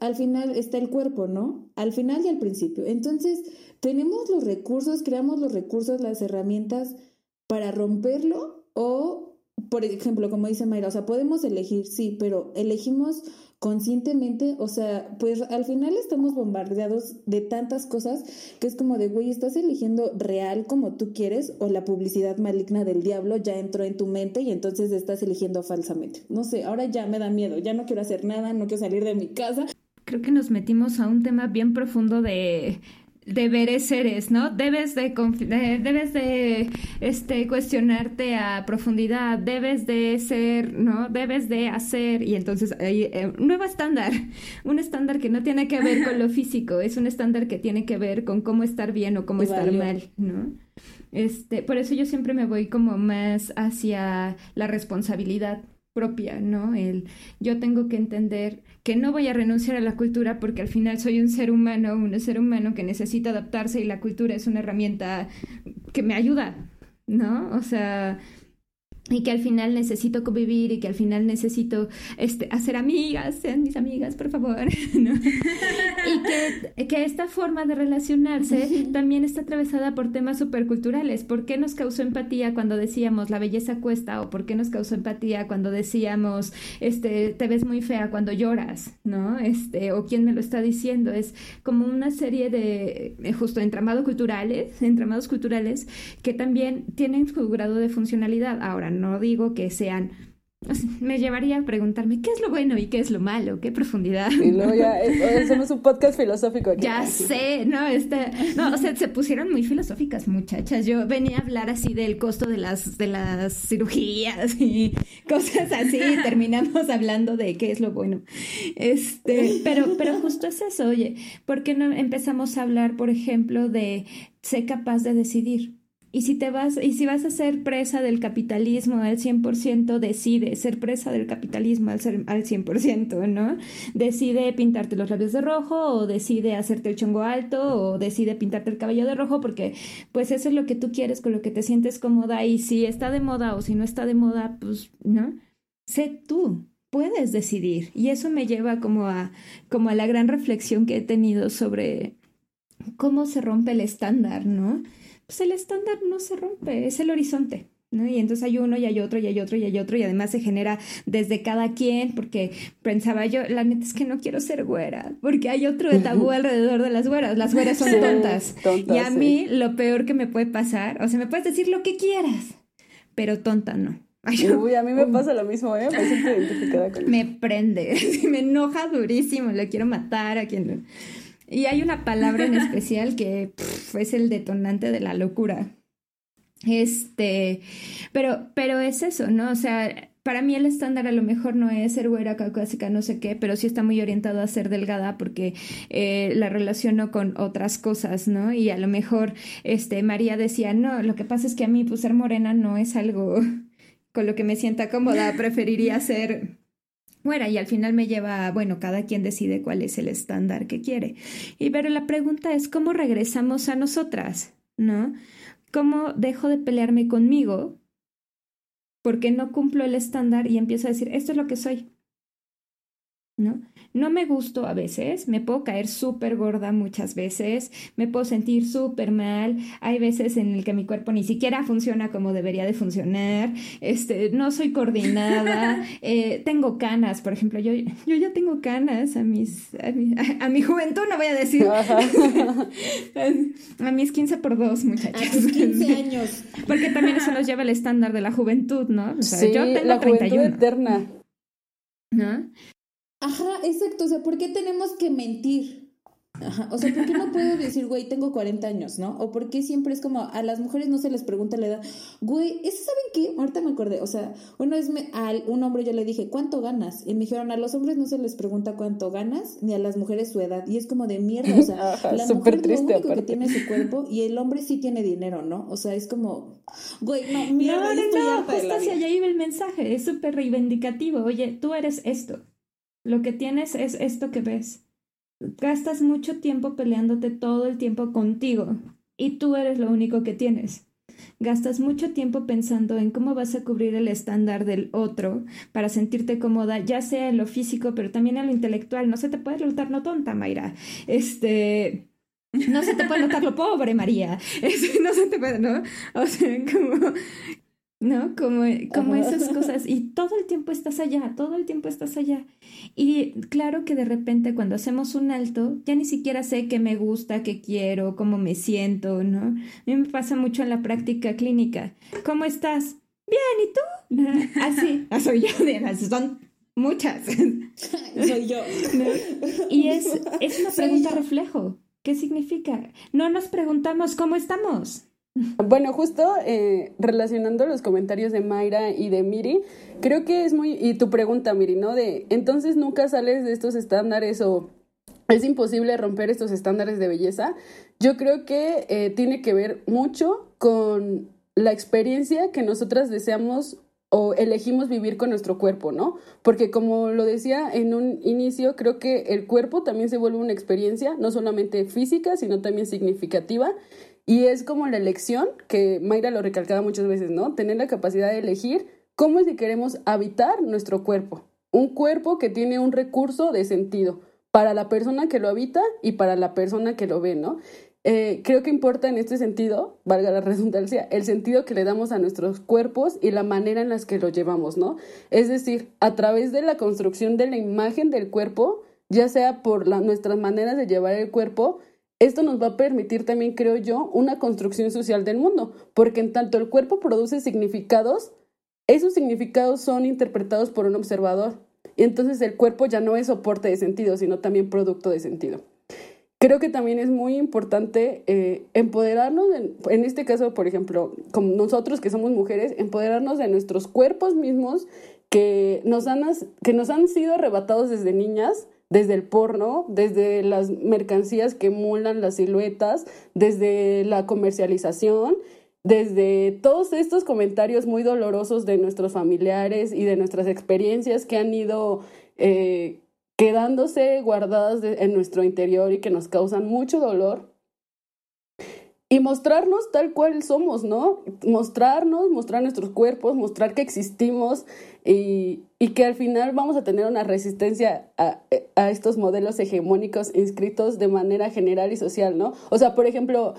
al final está el cuerpo, ¿no? Al final y al principio. Entonces, tenemos los recursos, creamos los recursos, las herramientas para romperlo o, por ejemplo, como dice Mayra, o sea, podemos elegir, sí, pero elegimos conscientemente, o sea, pues al final estamos bombardeados de tantas cosas que es como de, güey, estás eligiendo real como tú quieres o la publicidad maligna del diablo ya entró en tu mente y entonces estás eligiendo falsamente. No sé, ahora ya me da miedo, ya no quiero hacer nada, no quiero salir de mi casa creo que nos metimos a un tema bien profundo de deberes seres, ¿no? Debes de, debes de este cuestionarte a profundidad, debes de ser, ¿no? Debes de hacer y entonces hay eh, un nuevo estándar, un estándar que no tiene que ver con lo físico, es un estándar que tiene que ver con cómo estar bien o cómo estar mal, ¿no? Este, por eso yo siempre me voy como más hacia la responsabilidad propia, ¿no? El yo tengo que entender que no voy a renunciar a la cultura porque al final soy un ser humano, un ser humano que necesita adaptarse y la cultura es una herramienta que me ayuda, ¿no? O sea, y que al final necesito convivir y que al final necesito este, hacer amigas, sean mis amigas, por favor. y que, que, esta forma de relacionarse también está atravesada por temas superculturales. ¿Por qué nos causó empatía cuando decíamos la belleza cuesta? ¿O por qué nos causó empatía cuando decíamos este, te ves muy fea cuando lloras? ¿No? Este, o quién me lo está diciendo. Es como una serie de eh, justo entramados culturales, entramados culturales que también tienen su grado de funcionalidad. Ahora, no digo que sean me llevaría a preguntarme qué es lo bueno y qué es lo malo, qué profundidad. Y luego ya eh, hacemos un podcast filosófico. Ya sé, no, este, no, o sea, se pusieron muy filosóficas, muchachas. Yo venía a hablar así del costo de las de las cirugías y cosas así, y terminamos hablando de qué es lo bueno. Este, pero pero justo es eso, oye, ¿por qué no empezamos a hablar, por ejemplo, de ser capaz de decidir? Y si te vas, y si vas a ser presa del capitalismo al 100%, decide ser presa del capitalismo al, ser, al 100%, ¿no? Decide pintarte los labios de rojo, o decide hacerte el chongo alto, o decide pintarte el cabello de rojo, porque pues eso es lo que tú quieres, con lo que te sientes cómoda, y si está de moda o si no está de moda, pues, ¿no? sé tú, puedes decidir. Y eso me lleva como a, como a la gran reflexión que he tenido sobre cómo se rompe el estándar, ¿no? Pues el estándar no se rompe, es el horizonte. ¿No? Y entonces hay uno y hay otro y hay otro y hay otro y además se genera desde cada quien porque pensaba yo, la neta es que no quiero ser güera porque hay otro de tabú alrededor de las güeras, las güeras son tontas. y a mí lo peor que me puede pasar, o sea, me puedes decir lo que quieras, pero tonta no. Uy, a mí me pasa lo mismo, ¿eh? Me siento identificada con Me prende, me enoja durísimo, le quiero matar a quien... Y hay una palabra en especial que es el detonante de la locura. Este, pero, pero es eso, ¿no? O sea, para mí el estándar a lo mejor no es ser güera, caucásica, no sé qué, pero sí está muy orientado a ser delgada porque eh, la relaciono con otras cosas, ¿no? Y a lo mejor, este, María decía, no, lo que pasa es que a mí, pues, ser morena no es algo con lo que me sienta cómoda, preferiría ser y al final me lleva, bueno, cada quien decide cuál es el estándar que quiere. Y pero la pregunta es cómo regresamos a nosotras, ¿no? ¿Cómo dejo de pelearme conmigo porque no cumplo el estándar y empiezo a decir, esto es lo que soy? ¿No? No me gusto a veces, me puedo caer súper gorda muchas veces, me puedo sentir súper mal, hay veces en el que mi cuerpo ni siquiera funciona como debería de funcionar, este, no soy coordinada, eh, tengo canas, por ejemplo, yo, yo ya tengo canas a mis, a mi, juventud, no voy a decir, a mis 15 por 2, muchachos. A tus 15 años. Porque también eso nos lleva al estándar de la juventud, ¿no? O sea, yo tengo la 31. eterna. ¿No? Ajá, exacto. O sea, ¿por qué tenemos que mentir? Ajá. O sea, ¿por qué no puedo decir, güey, tengo 40 años, ¿no? O por qué siempre es como a las mujeres no se les pregunta la edad. Güey, ¿eso saben qué? Ahorita me acordé. O sea, una vez me, a un hombre yo le dije, ¿cuánto ganas? Y me dijeron, a los hombres no se les pregunta cuánto ganas, ni a las mujeres su edad. Y es como de mierda. O sea, la mujer triste, lo único que tiene su cuerpo y el hombre sí tiene dinero, ¿no? O sea, es como, güey, no, mierda. No, no, no, justo hacia allá iba el mensaje. Es súper reivindicativo. Oye, tú eres esto. Lo que tienes es esto que ves. Gastas mucho tiempo peleándote todo el tiempo contigo y tú eres lo único que tienes. Gastas mucho tiempo pensando en cómo vas a cubrir el estándar del otro para sentirte cómoda, ya sea en lo físico, pero también en lo intelectual. No se te puede notar no tonta, Mayra. Este. No se te puede notar lo pobre, María. no se te puede, ¿no? O sea, como ¿no? Como, como esas cosas. Y todo el tiempo estás allá, todo el tiempo estás allá. Y claro que de repente cuando hacemos un alto, ya ni siquiera sé qué me gusta, qué quiero, cómo me siento, ¿no? A mí me pasa mucho en la práctica clínica. ¿Cómo estás? Bien, ¿y tú? Así, ah, soy yo, son muchas. soy yo. Y es, es una pregunta reflejo. ¿Qué significa? No nos preguntamos cómo estamos. Bueno, justo eh, relacionando los comentarios de Mayra y de Miri, creo que es muy, y tu pregunta, Miri, ¿no? De, entonces nunca sales de estos estándares o es imposible romper estos estándares de belleza. Yo creo que eh, tiene que ver mucho con la experiencia que nosotras deseamos o elegimos vivir con nuestro cuerpo, ¿no? Porque como lo decía en un inicio, creo que el cuerpo también se vuelve una experiencia, no solamente física, sino también significativa. Y es como la elección, que Mayra lo recalcaba muchas veces, ¿no? Tener la capacidad de elegir cómo es que queremos habitar nuestro cuerpo. Un cuerpo que tiene un recurso de sentido para la persona que lo habita y para la persona que lo ve, ¿no? Eh, creo que importa en este sentido, valga la redundancia, el sentido que le damos a nuestros cuerpos y la manera en la que lo llevamos, ¿no? Es decir, a través de la construcción de la imagen del cuerpo, ya sea por nuestras maneras de llevar el cuerpo, esto nos va a permitir también, creo yo, una construcción social del mundo, porque en tanto el cuerpo produce significados, esos significados son interpretados por un observador. Y entonces el cuerpo ya no es soporte de sentido, sino también producto de sentido. Creo que también es muy importante eh, empoderarnos, en, este caso, por ejemplo, como nosotros que somos mujeres, empoderarnos de nuestros cuerpos mismos que nos han, que nos han sido arrebatados desde niñas desde el porno, desde las mercancías que emulan las siluetas, desde la comercialización, desde todos estos comentarios muy dolorosos de nuestros familiares y de nuestras experiencias que han ido eh, quedándose guardadas en nuestro interior y que nos causan mucho dolor. Y mostrarnos tal cual somos, ¿no? Mostrarnos, mostrar nuestros cuerpos, mostrar que existimos y, y que al final vamos a tener una resistencia a, a, estos modelos hegemónicos inscritos de manera general y social, ¿no? O sea, por ejemplo,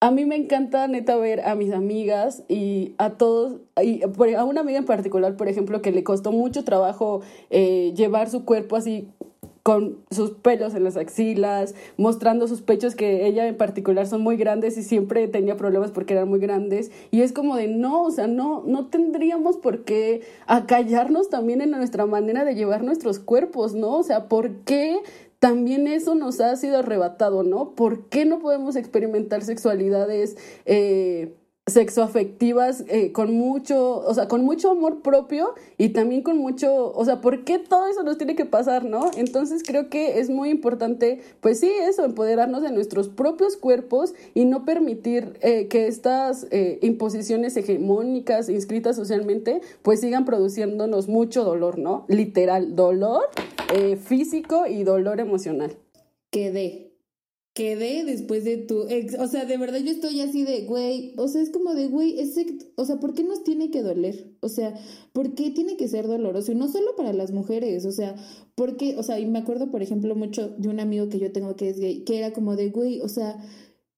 a mí me encanta neta ver a mis amigas y a todos, y a una amiga en particular, por ejemplo, que le costó mucho trabajo eh, llevar su cuerpo así con sus pelos en las axilas, mostrando sus pechos que ella en particular son muy grandes y siempre tenía problemas porque eran muy grandes y es como de no, o sea, no no tendríamos por qué acallarnos también en nuestra manera de llevar nuestros cuerpos, ¿no? O sea, ¿por qué también eso nos ha sido arrebatado, ¿no? ¿Por qué no podemos experimentar sexualidades eh, sexoafectivas eh, con mucho, o sea, con mucho amor propio y también con mucho, o sea, ¿por qué todo eso nos tiene que pasar, no? Entonces creo que es muy importante, pues sí, eso, empoderarnos de nuestros propios cuerpos y no permitir eh, que estas eh, imposiciones hegemónicas inscritas socialmente, pues sigan produciéndonos mucho dolor, ¿no? Literal, dolor físico y dolor emocional. Quedé quedé después de tu ex. O sea, de verdad yo estoy así de, güey, o sea, es como de, güey, o sea, ¿por qué nos tiene que doler? O sea, ¿por qué tiene que ser doloroso? Y no solo para las mujeres, o sea, porque, o sea, y me acuerdo, por ejemplo, mucho de un amigo que yo tengo que es gay, que era como de, güey, o sea,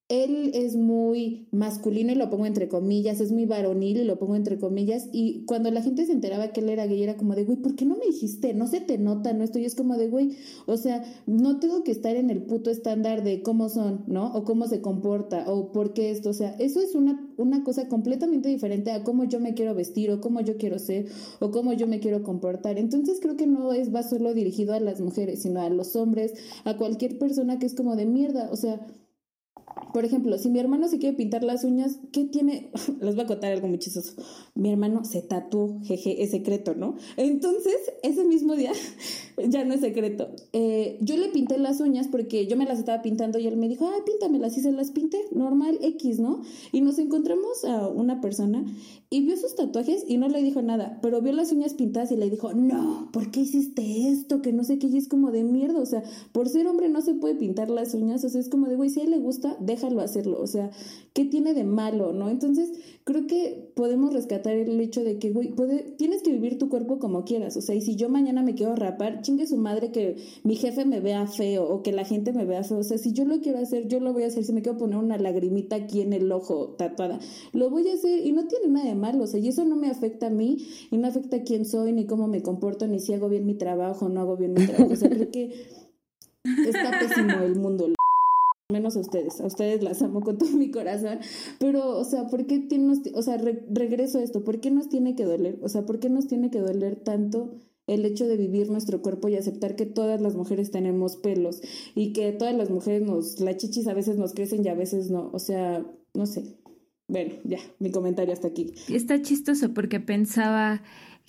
él es muy masculino y lo pongo entre comillas, es muy varonil y lo pongo entre comillas. Y cuando la gente se enteraba que él era gay, era como de, güey, ¿por qué no me dijiste? No se te nota, ¿no? Esto y es como de, güey, o sea, no tengo que estar en el puto estándar de cómo son, ¿no? O cómo se comporta, o por qué esto. O sea, eso es una, una cosa completamente diferente a cómo yo me quiero vestir, o cómo yo quiero ser, o cómo yo me quiero comportar. Entonces creo que no es, va solo dirigido a las mujeres, sino a los hombres, a cualquier persona que es como de mierda. O sea, por ejemplo, si mi hermano se quiere pintar las uñas, ¿qué tiene? Les voy a contar algo muy. Mi hermano se tatuó, jeje, es secreto, ¿no? Entonces, ese mismo día, ya no es secreto, eh, yo le pinté las uñas porque yo me las estaba pintando y él me dijo, ay, píntamelas, y se las pinté, normal, X, ¿no? Y nos encontramos a una persona y vio sus tatuajes y no le dijo nada, pero vio las uñas pintadas y le dijo, no, ¿por qué hiciste esto? Que no sé qué, y es como de mierda, o sea, por ser hombre no se puede pintar las uñas, o sea, es como de, güey, si a él le gusta, déjalo hacerlo, o sea, ¿qué tiene de malo, no? Entonces, creo que podemos rescatar el hecho de que, güey, puede, tienes que vivir tu cuerpo como quieras, o sea, y si yo mañana me quiero rapar, chingue su madre que mi jefe me vea feo o que la gente me vea feo, o sea, si yo lo quiero hacer, yo lo voy a hacer, si me quiero poner una lagrimita aquí en el ojo tatuada, lo voy a hacer y no tiene nada de malo, o sea, y eso no me afecta a mí y no afecta a quién soy, ni cómo me comporto, ni si hago bien mi trabajo no hago bien mi trabajo, o sea, creo que está pésimo el mundo menos a ustedes, a ustedes las amo con todo mi corazón, pero, o sea, ¿por qué tiene, o sea, regreso a esto, ¿por qué nos tiene que doler? O sea, ¿por qué nos tiene que doler tanto el hecho de vivir nuestro cuerpo y aceptar que todas las mujeres tenemos pelos y que todas las mujeres nos, las chichis a veces nos crecen y a veces no, o sea, no sé. Bueno, ya, mi comentario hasta aquí. Está chistoso porque pensaba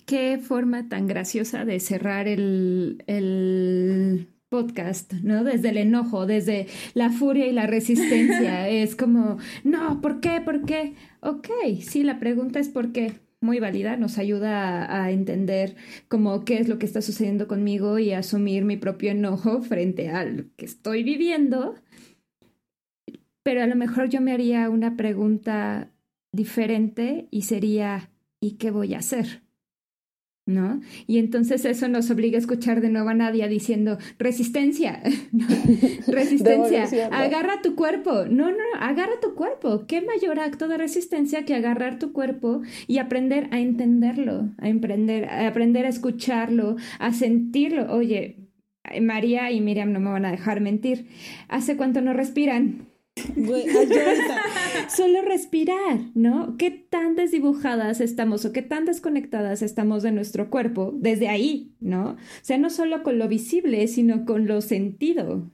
qué forma tan graciosa de cerrar el podcast, ¿no? Desde el enojo, desde la furia y la resistencia. es como, no, ¿por qué? ¿Por qué? Ok, sí, la pregunta es por qué. Muy válida, nos ayuda a, a entender como qué es lo que está sucediendo conmigo y asumir mi propio enojo frente a lo que estoy viviendo. Pero a lo mejor yo me haría una pregunta diferente y sería, ¿y qué voy a hacer? ¿No? Y entonces eso nos obliga a escuchar de nuevo a Nadia diciendo, resistencia, resistencia, agarra tu cuerpo, no, no, agarra tu cuerpo, ¿qué mayor acto de resistencia que agarrar tu cuerpo y aprender a entenderlo, a aprender, a aprender a escucharlo, a sentirlo? Oye, María y Miriam no me van a dejar mentir, ¿hace cuánto no respiran? Solo respirar, ¿no? ¿Qué tan desdibujadas estamos o qué tan desconectadas estamos de nuestro cuerpo desde ahí, ¿no? O sea, no solo con lo visible, sino con lo sentido,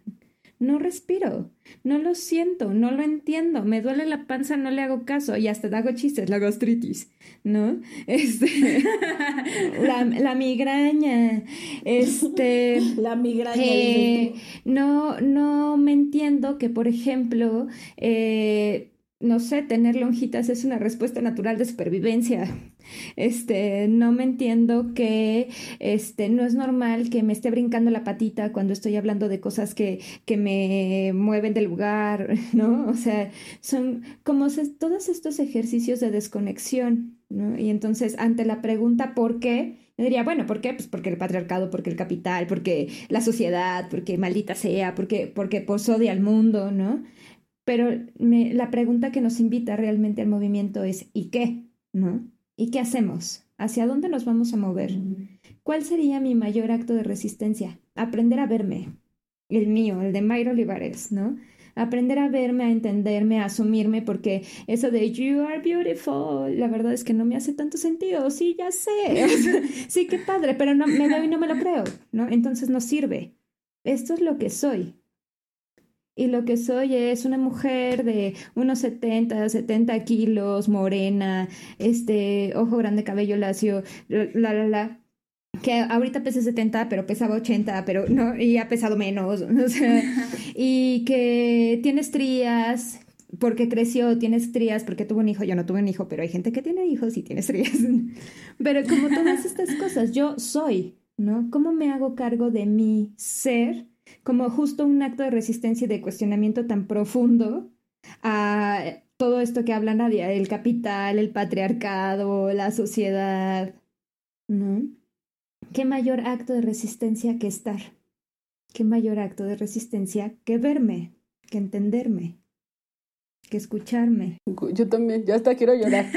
no respiro, no lo siento, no lo entiendo, me duele la panza, no le hago caso y hasta hago chistes, la gastritis, ¿no? Este, la, migraña, este... La migraña. Eh, no, no me entiendo que, por ejemplo, eh, no sé, tener lonjitas es una respuesta natural de supervivencia. Este, no me entiendo que este no es normal que me esté brincando la patita cuando estoy hablando de cosas que, que me mueven del lugar, ¿no? O sea, son como todos estos ejercicios de desconexión, ¿no? Y entonces, ante la pregunta ¿por qué? Me diría, bueno, ¿por qué? Pues porque el patriarcado, porque el capital, porque la sociedad, porque maldita sea, porque, porque pues odia al mundo, ¿no? Pero la pregunta que nos invita realmente al movimiento es ¿y qué? ¿No? ¿Y qué hacemos? ¿Hacia dónde nos vamos a mover? ¿Cuál sería mi mayor acto de resistencia? Aprender a verme. El mío, el de Mayra Olivares, ¿no? Aprender a verme, a entenderme, a asumirme, porque eso de you are beautiful, la verdad es que no me hace tanto sentido. Sí, ya sé. sí, qué padre, pero no me veo y no me lo creo, ¿no? Entonces no sirve. Esto es lo que soy y lo que soy es una mujer de unos 70, 70 kilos, morena, este, ojo grande, cabello lacio, la, la, la, que ahorita pesa 70, pero pesaba 80, pero no, y ha pesado menos, o sea, y que tiene estrías, porque creció, tiene estrías, porque tuvo un hijo, yo no tuve un hijo, pero hay gente que tiene hijos y tiene estrías, pero como todas estas cosas, yo soy, ¿no? ¿Cómo me hago cargo de mi ser? Como justo un acto de resistencia y de cuestionamiento tan profundo a todo esto que habla Nadia, el capital, el patriarcado, la sociedad, ¿no? ¿Qué mayor acto de resistencia que estar? ¿Qué mayor acto de resistencia que verme, que entenderme, que escucharme? Yo también, yo hasta quiero llorar.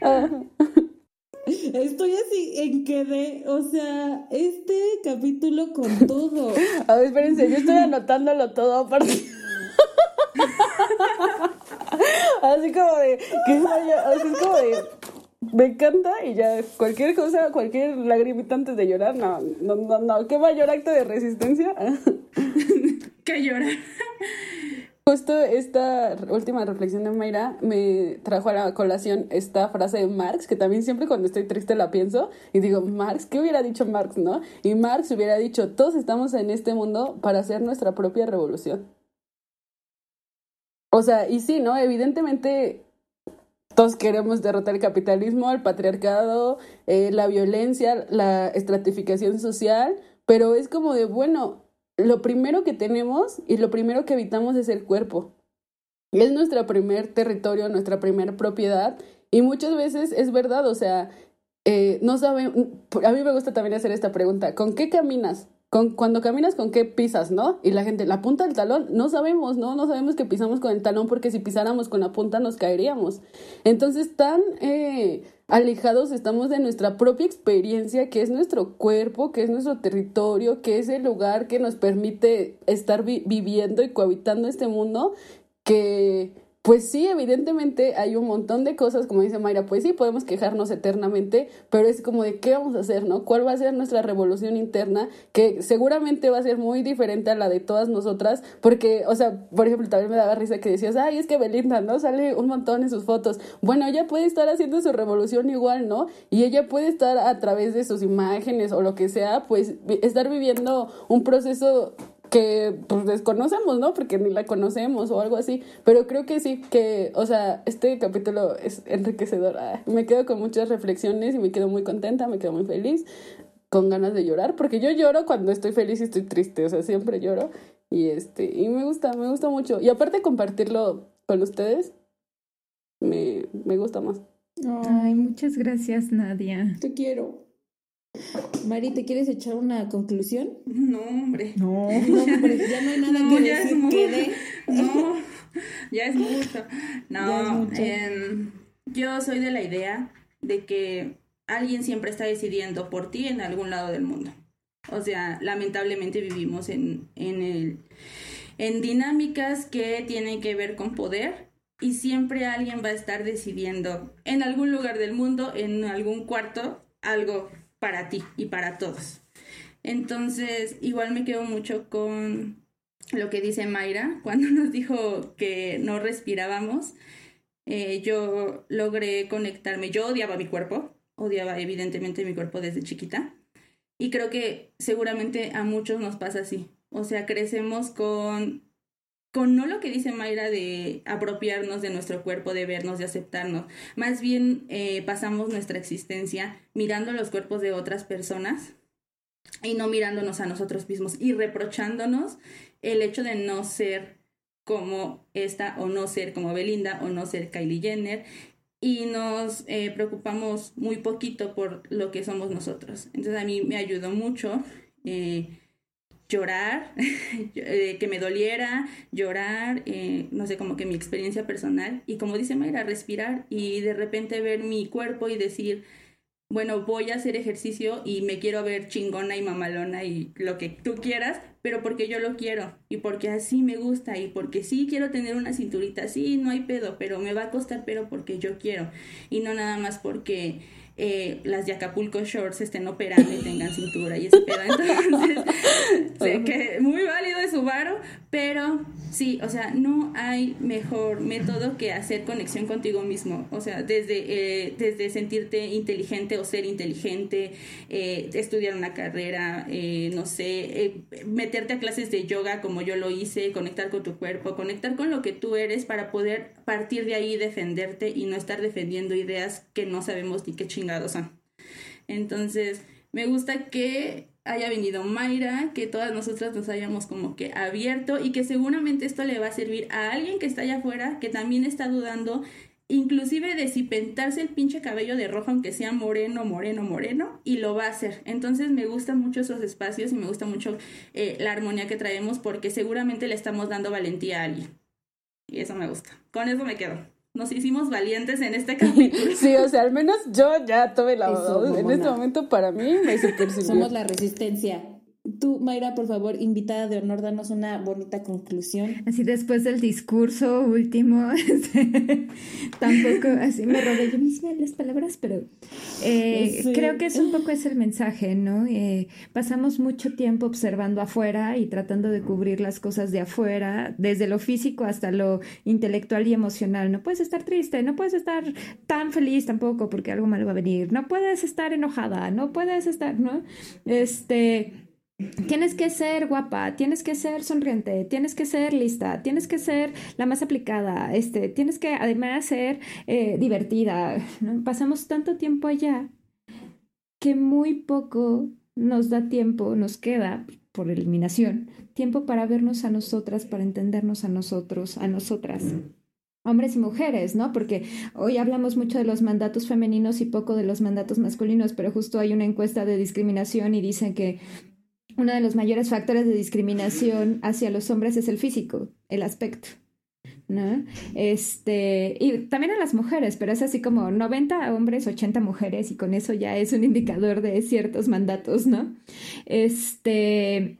Estoy así en que de, o sea, este capítulo con todo. A ver, espérense, yo estoy anotándolo todo aparte. así como de, que así como de, me encanta y ya cualquier cosa, cualquier lagrimita antes de llorar, no, no, no, no, qué mayor acto de resistencia. que llorar. Justo esta última reflexión de Mayra me trajo a la colación esta frase de Marx, que también siempre cuando estoy triste la pienso y digo, Marx, ¿qué hubiera dicho Marx, no? Y Marx hubiera dicho, todos estamos en este mundo para hacer nuestra propia revolución. O sea, y sí, ¿no? Evidentemente todos queremos derrotar el capitalismo, el patriarcado, eh, la violencia, la estratificación social, pero es como de, bueno, lo primero que tenemos y lo primero que evitamos es el cuerpo. Es nuestro primer territorio, nuestra primera propiedad y muchas veces es verdad, o sea, eh, no saben, a mí me gusta también hacer esta pregunta, ¿con qué caminas? Con, cuando caminas, ¿con qué pisas, no? Y la gente, la punta del talón, no sabemos, ¿no? No sabemos que pisamos con el talón porque si pisáramos con la punta nos caeríamos. Entonces, tan eh, alejados estamos de nuestra propia experiencia, que es nuestro cuerpo, que es nuestro territorio, que es el lugar que nos permite estar viviendo y cohabitando este mundo, que pues sí, evidentemente hay un montón de cosas, como dice Mayra, pues sí, podemos quejarnos eternamente, pero es como de qué vamos a hacer, ¿no? ¿Cuál va a ser nuestra revolución interna? Que seguramente va a ser muy diferente a la de todas nosotras, porque, o sea, por ejemplo, también me daba risa que decías, ay, es que Belinda, ¿no? Sale un montón en sus fotos. Bueno, ella puede estar haciendo su revolución igual, ¿no? Y ella puede estar a través de sus imágenes o lo que sea, pues estar viviendo un proceso que pues desconocemos, ¿no? Porque ni la conocemos o algo así, pero creo que sí, que, o sea, este capítulo es enriquecedor. Ah, me quedo con muchas reflexiones y me quedo muy contenta, me quedo muy feliz, con ganas de llorar, porque yo lloro cuando estoy feliz y estoy triste, o sea, siempre lloro y este, y me gusta, me gusta mucho. Y aparte compartirlo con ustedes, me, me gusta más. Ay, muchas gracias, Nadia. Te quiero. Mari, ¿te quieres echar una conclusión? No, hombre. No, hombre, ya no hay nada que decir. No, ya es mucho. No, em, yo soy de la idea de que alguien siempre está decidiendo por ti en algún lado del mundo. O sea, lamentablemente vivimos en, en, el, en dinámicas que tienen que ver con poder y siempre alguien va a estar decidiendo en algún lugar del mundo, en algún cuarto, algo para ti y para todos. Entonces, igual me quedo mucho con lo que dice Mayra cuando nos dijo que no respirábamos. Eh, yo logré conectarme. Yo odiaba mi cuerpo, odiaba evidentemente mi cuerpo desde chiquita. Y creo que seguramente a muchos nos pasa así. O sea, crecemos con no lo que dice Mayra de apropiarnos de nuestro cuerpo, de vernos, de aceptarnos. Más bien eh, pasamos nuestra existencia mirando los cuerpos de otras personas y no mirándonos a nosotros mismos y reprochándonos el hecho de no ser como esta o no ser como Belinda o no ser Kylie Jenner y nos eh, preocupamos muy poquito por lo que somos nosotros. Entonces a mí me ayudó mucho eh, llorar, eh, que me doliera, llorar, no sé, como que mi experiencia personal. Y como dice Mayra, respirar y de repente ver mi cuerpo y decir, bueno, voy a hacer ejercicio y me quiero ver chingona y mamalona y lo que tú quieras, pero porque yo lo quiero y porque así me gusta y porque sí quiero tener una cinturita, sí, no hay pedo, pero me va a costar, pero porque yo quiero y no nada más porque eh, las de Acapulco Shorts estén operando y tengan cintura y ese pedo. Entonces, sé que muy válido de su varo, pero sí, o sea, no hay mejor método que hacer conexión contigo mismo. O sea, desde, eh, desde sentirte inteligente o ser inteligente, eh, estudiar una carrera, no sé, meterte a clases de yoga como yo lo hice, conectar con tu cuerpo, conectar con lo que tú eres para poder partir de ahí defenderte y no estar defendiendo ideas que no sabemos ni qué chingados entonces, me gusta que haya venido Mayra, que todas nosotras nos hayamos como que abierto y que seguramente esto le va a servir a alguien que está allá afuera, que también está dudando, inclusive de si pintarse el pinche cabello de rojo, aunque sea moreno, moreno, moreno, y lo va a hacer. Entonces me gustan mucho esos espacios y me gusta mucho eh, la armonía que traemos porque seguramente le estamos dando valentía a alguien. Y eso me gusta. Con eso me quedo nos hicimos valientes en este capítulo. sí, o sea, al menos yo ya tuve la En este momento para mí me super Somos la resistencia. Tú, Mayra, por favor, invitada de honor, danos una bonita conclusión. Así después del discurso último, este, tampoco, así me robé yo misma las palabras, pero eh, creo que es un poco ese el mensaje, ¿no? Eh, pasamos mucho tiempo observando afuera y tratando de cubrir las cosas de afuera, desde lo físico hasta lo intelectual y emocional. No puedes estar triste, no puedes estar tan feliz tampoco porque algo malo va a venir, no puedes estar enojada, no puedes estar, ¿no? Este Tienes que ser guapa, tienes que ser sonriente, tienes que ser lista, tienes que ser la más aplicada, este, tienes que además ser eh, divertida. Pasamos tanto tiempo allá que muy poco nos da tiempo, nos queda, por eliminación, tiempo para vernos a nosotras, para entendernos a nosotros, a nosotras hombres y mujeres, ¿no? Porque hoy hablamos mucho de los mandatos femeninos y poco de los mandatos masculinos, pero justo hay una encuesta de discriminación y dicen que uno de los mayores factores de discriminación hacia los hombres es el físico, el aspecto. ¿no? Este, y también a las mujeres, pero es así como 90 hombres, 80 mujeres, y con eso ya es un indicador de ciertos mandatos, ¿no? Este,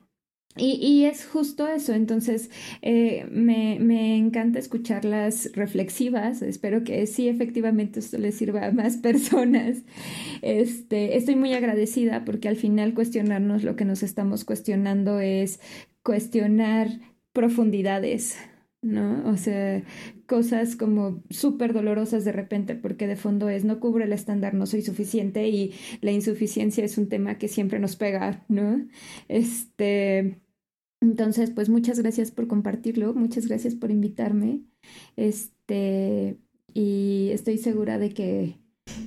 y, es justo eso, entonces eh, me, me, encanta escucharlas reflexivas, espero que sí efectivamente esto les sirva a más personas. Este, estoy muy agradecida porque al final cuestionarnos lo que nos estamos cuestionando es cuestionar profundidades, ¿no? O sea, cosas como súper dolorosas de repente, porque de fondo es no cubre el estándar, no soy suficiente y la insuficiencia es un tema que siempre nos pega, ¿no? Este, entonces, pues muchas gracias por compartirlo, muchas gracias por invitarme. Este, y estoy segura de que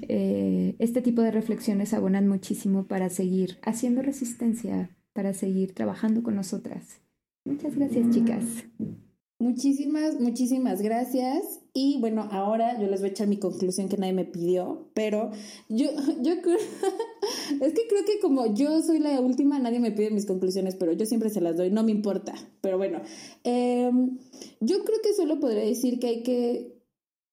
eh, este tipo de reflexiones abonan muchísimo para seguir haciendo resistencia, para seguir trabajando con nosotras. Muchas gracias, chicas. Muchísimas, muchísimas gracias. Y bueno, ahora yo les voy a echar mi conclusión que nadie me pidió, pero yo, yo creo, es que creo que como yo soy la última, nadie me pide mis conclusiones, pero yo siempre se las doy, no me importa. Pero bueno, em, yo creo que solo podría decir que hay que,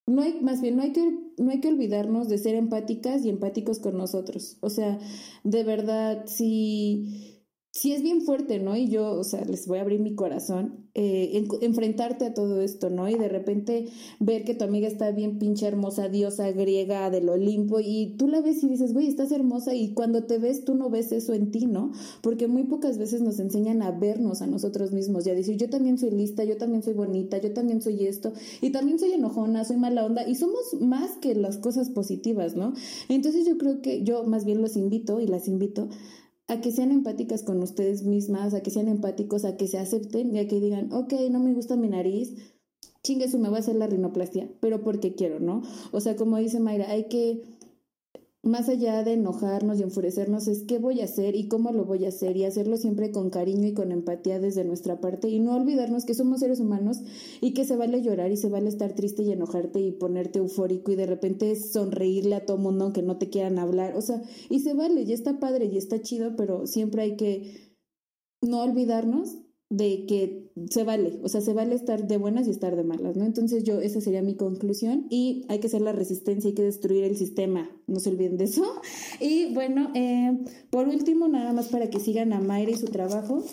no hay, más bien, no hay que, no hay que olvidarnos de ser empáticas y empáticos con nosotros. O sea, de verdad, si sí es bien fuerte, ¿no? Y yo, o sea, les voy a abrir mi corazón, eh, enfrentarte a todo esto, ¿no? Y de repente ver que tu amiga está bien pinche hermosa, diosa griega del Olimpo, y tú la ves y dices, güey, estás hermosa, y cuando te ves, tú no ves eso en ti, ¿no? Porque muy pocas veces nos enseñan a vernos a nosotros mismos y a decir, yo también soy lista, yo también soy bonita, yo también soy esto, y también soy enojona, soy mala onda, y somos más que las cosas positivas, ¿no? Entonces yo creo que yo más bien los invito y las invito a que sean empáticas con ustedes mismas, a que sean empáticos, a que se acepten y a que digan, ok, no me gusta mi nariz, chingue su, me voy a hacer la rinoplastia, pero porque quiero, ¿no? O sea, como dice Mayra, hay que más allá de enojarnos y enfurecernos, es qué voy a hacer y cómo lo voy a hacer y hacerlo siempre con cariño y con empatía desde nuestra parte y no olvidarnos que somos seres humanos y que se vale llorar y se vale estar triste y enojarte y ponerte eufórico y de repente sonreírle a todo mundo aunque no te quieran hablar, o sea, y se vale, y está padre y está chido, pero siempre hay que no olvidarnos de que se vale, o sea, se vale estar de buenas y estar de malas, ¿no? Entonces yo, esa sería mi conclusión y hay que hacer la resistencia, hay que destruir el sistema, no se olviden de eso. Y bueno, eh, por último, nada más para que sigan a Mayra y su trabajo,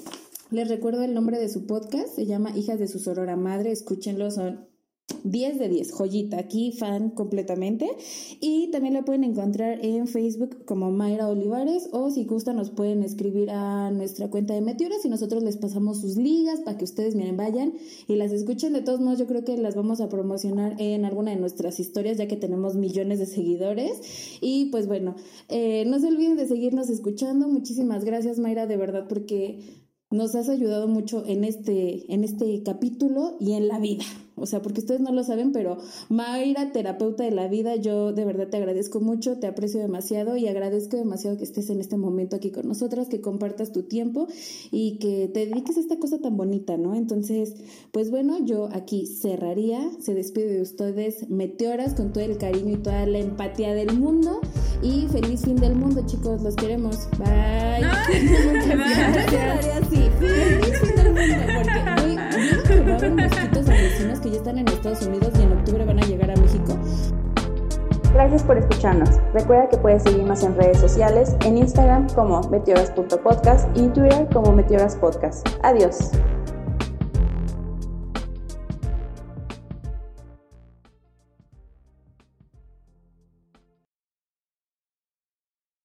les recuerdo el nombre de su podcast, se llama Hijas de su Sorora Madre, escúchenlo, son 10 de 10, joyita, aquí fan completamente. Y también la pueden encontrar en Facebook como Mayra Olivares o si gustan nos pueden escribir a nuestra cuenta de Meteoras y nosotros les pasamos sus ligas para que ustedes miren, vayan y las escuchen. De todos modos, yo creo que las vamos a promocionar en alguna de nuestras historias ya que tenemos millones de seguidores. Y pues bueno, eh, no se olviden de seguirnos escuchando. Muchísimas gracias Mayra, de verdad, porque nos has ayudado mucho en este, en este capítulo y en la vida. O sea, porque ustedes no lo saben, pero Mayra, terapeuta de la vida, yo de verdad te agradezco mucho, te aprecio demasiado y agradezco demasiado que estés en este momento aquí con nosotras, que compartas tu tiempo y que te dediques a esta cosa tan bonita, ¿no? Entonces, pues bueno, yo aquí cerraría, se despide de ustedes Meteoras con todo el cariño y toda la empatía del mundo y feliz fin del mundo, chicos, los queremos. Bye. Muchas gracias. Sí, feliz fin del mundo, porque mosquitos que ya están en Estados Unidos y en octubre van a llegar a México. Gracias por escucharnos. Recuerda que puedes seguirnos en redes sociales, en Instagram como meteoras.podcast y en Twitter como meteoraspodcast. Adiós.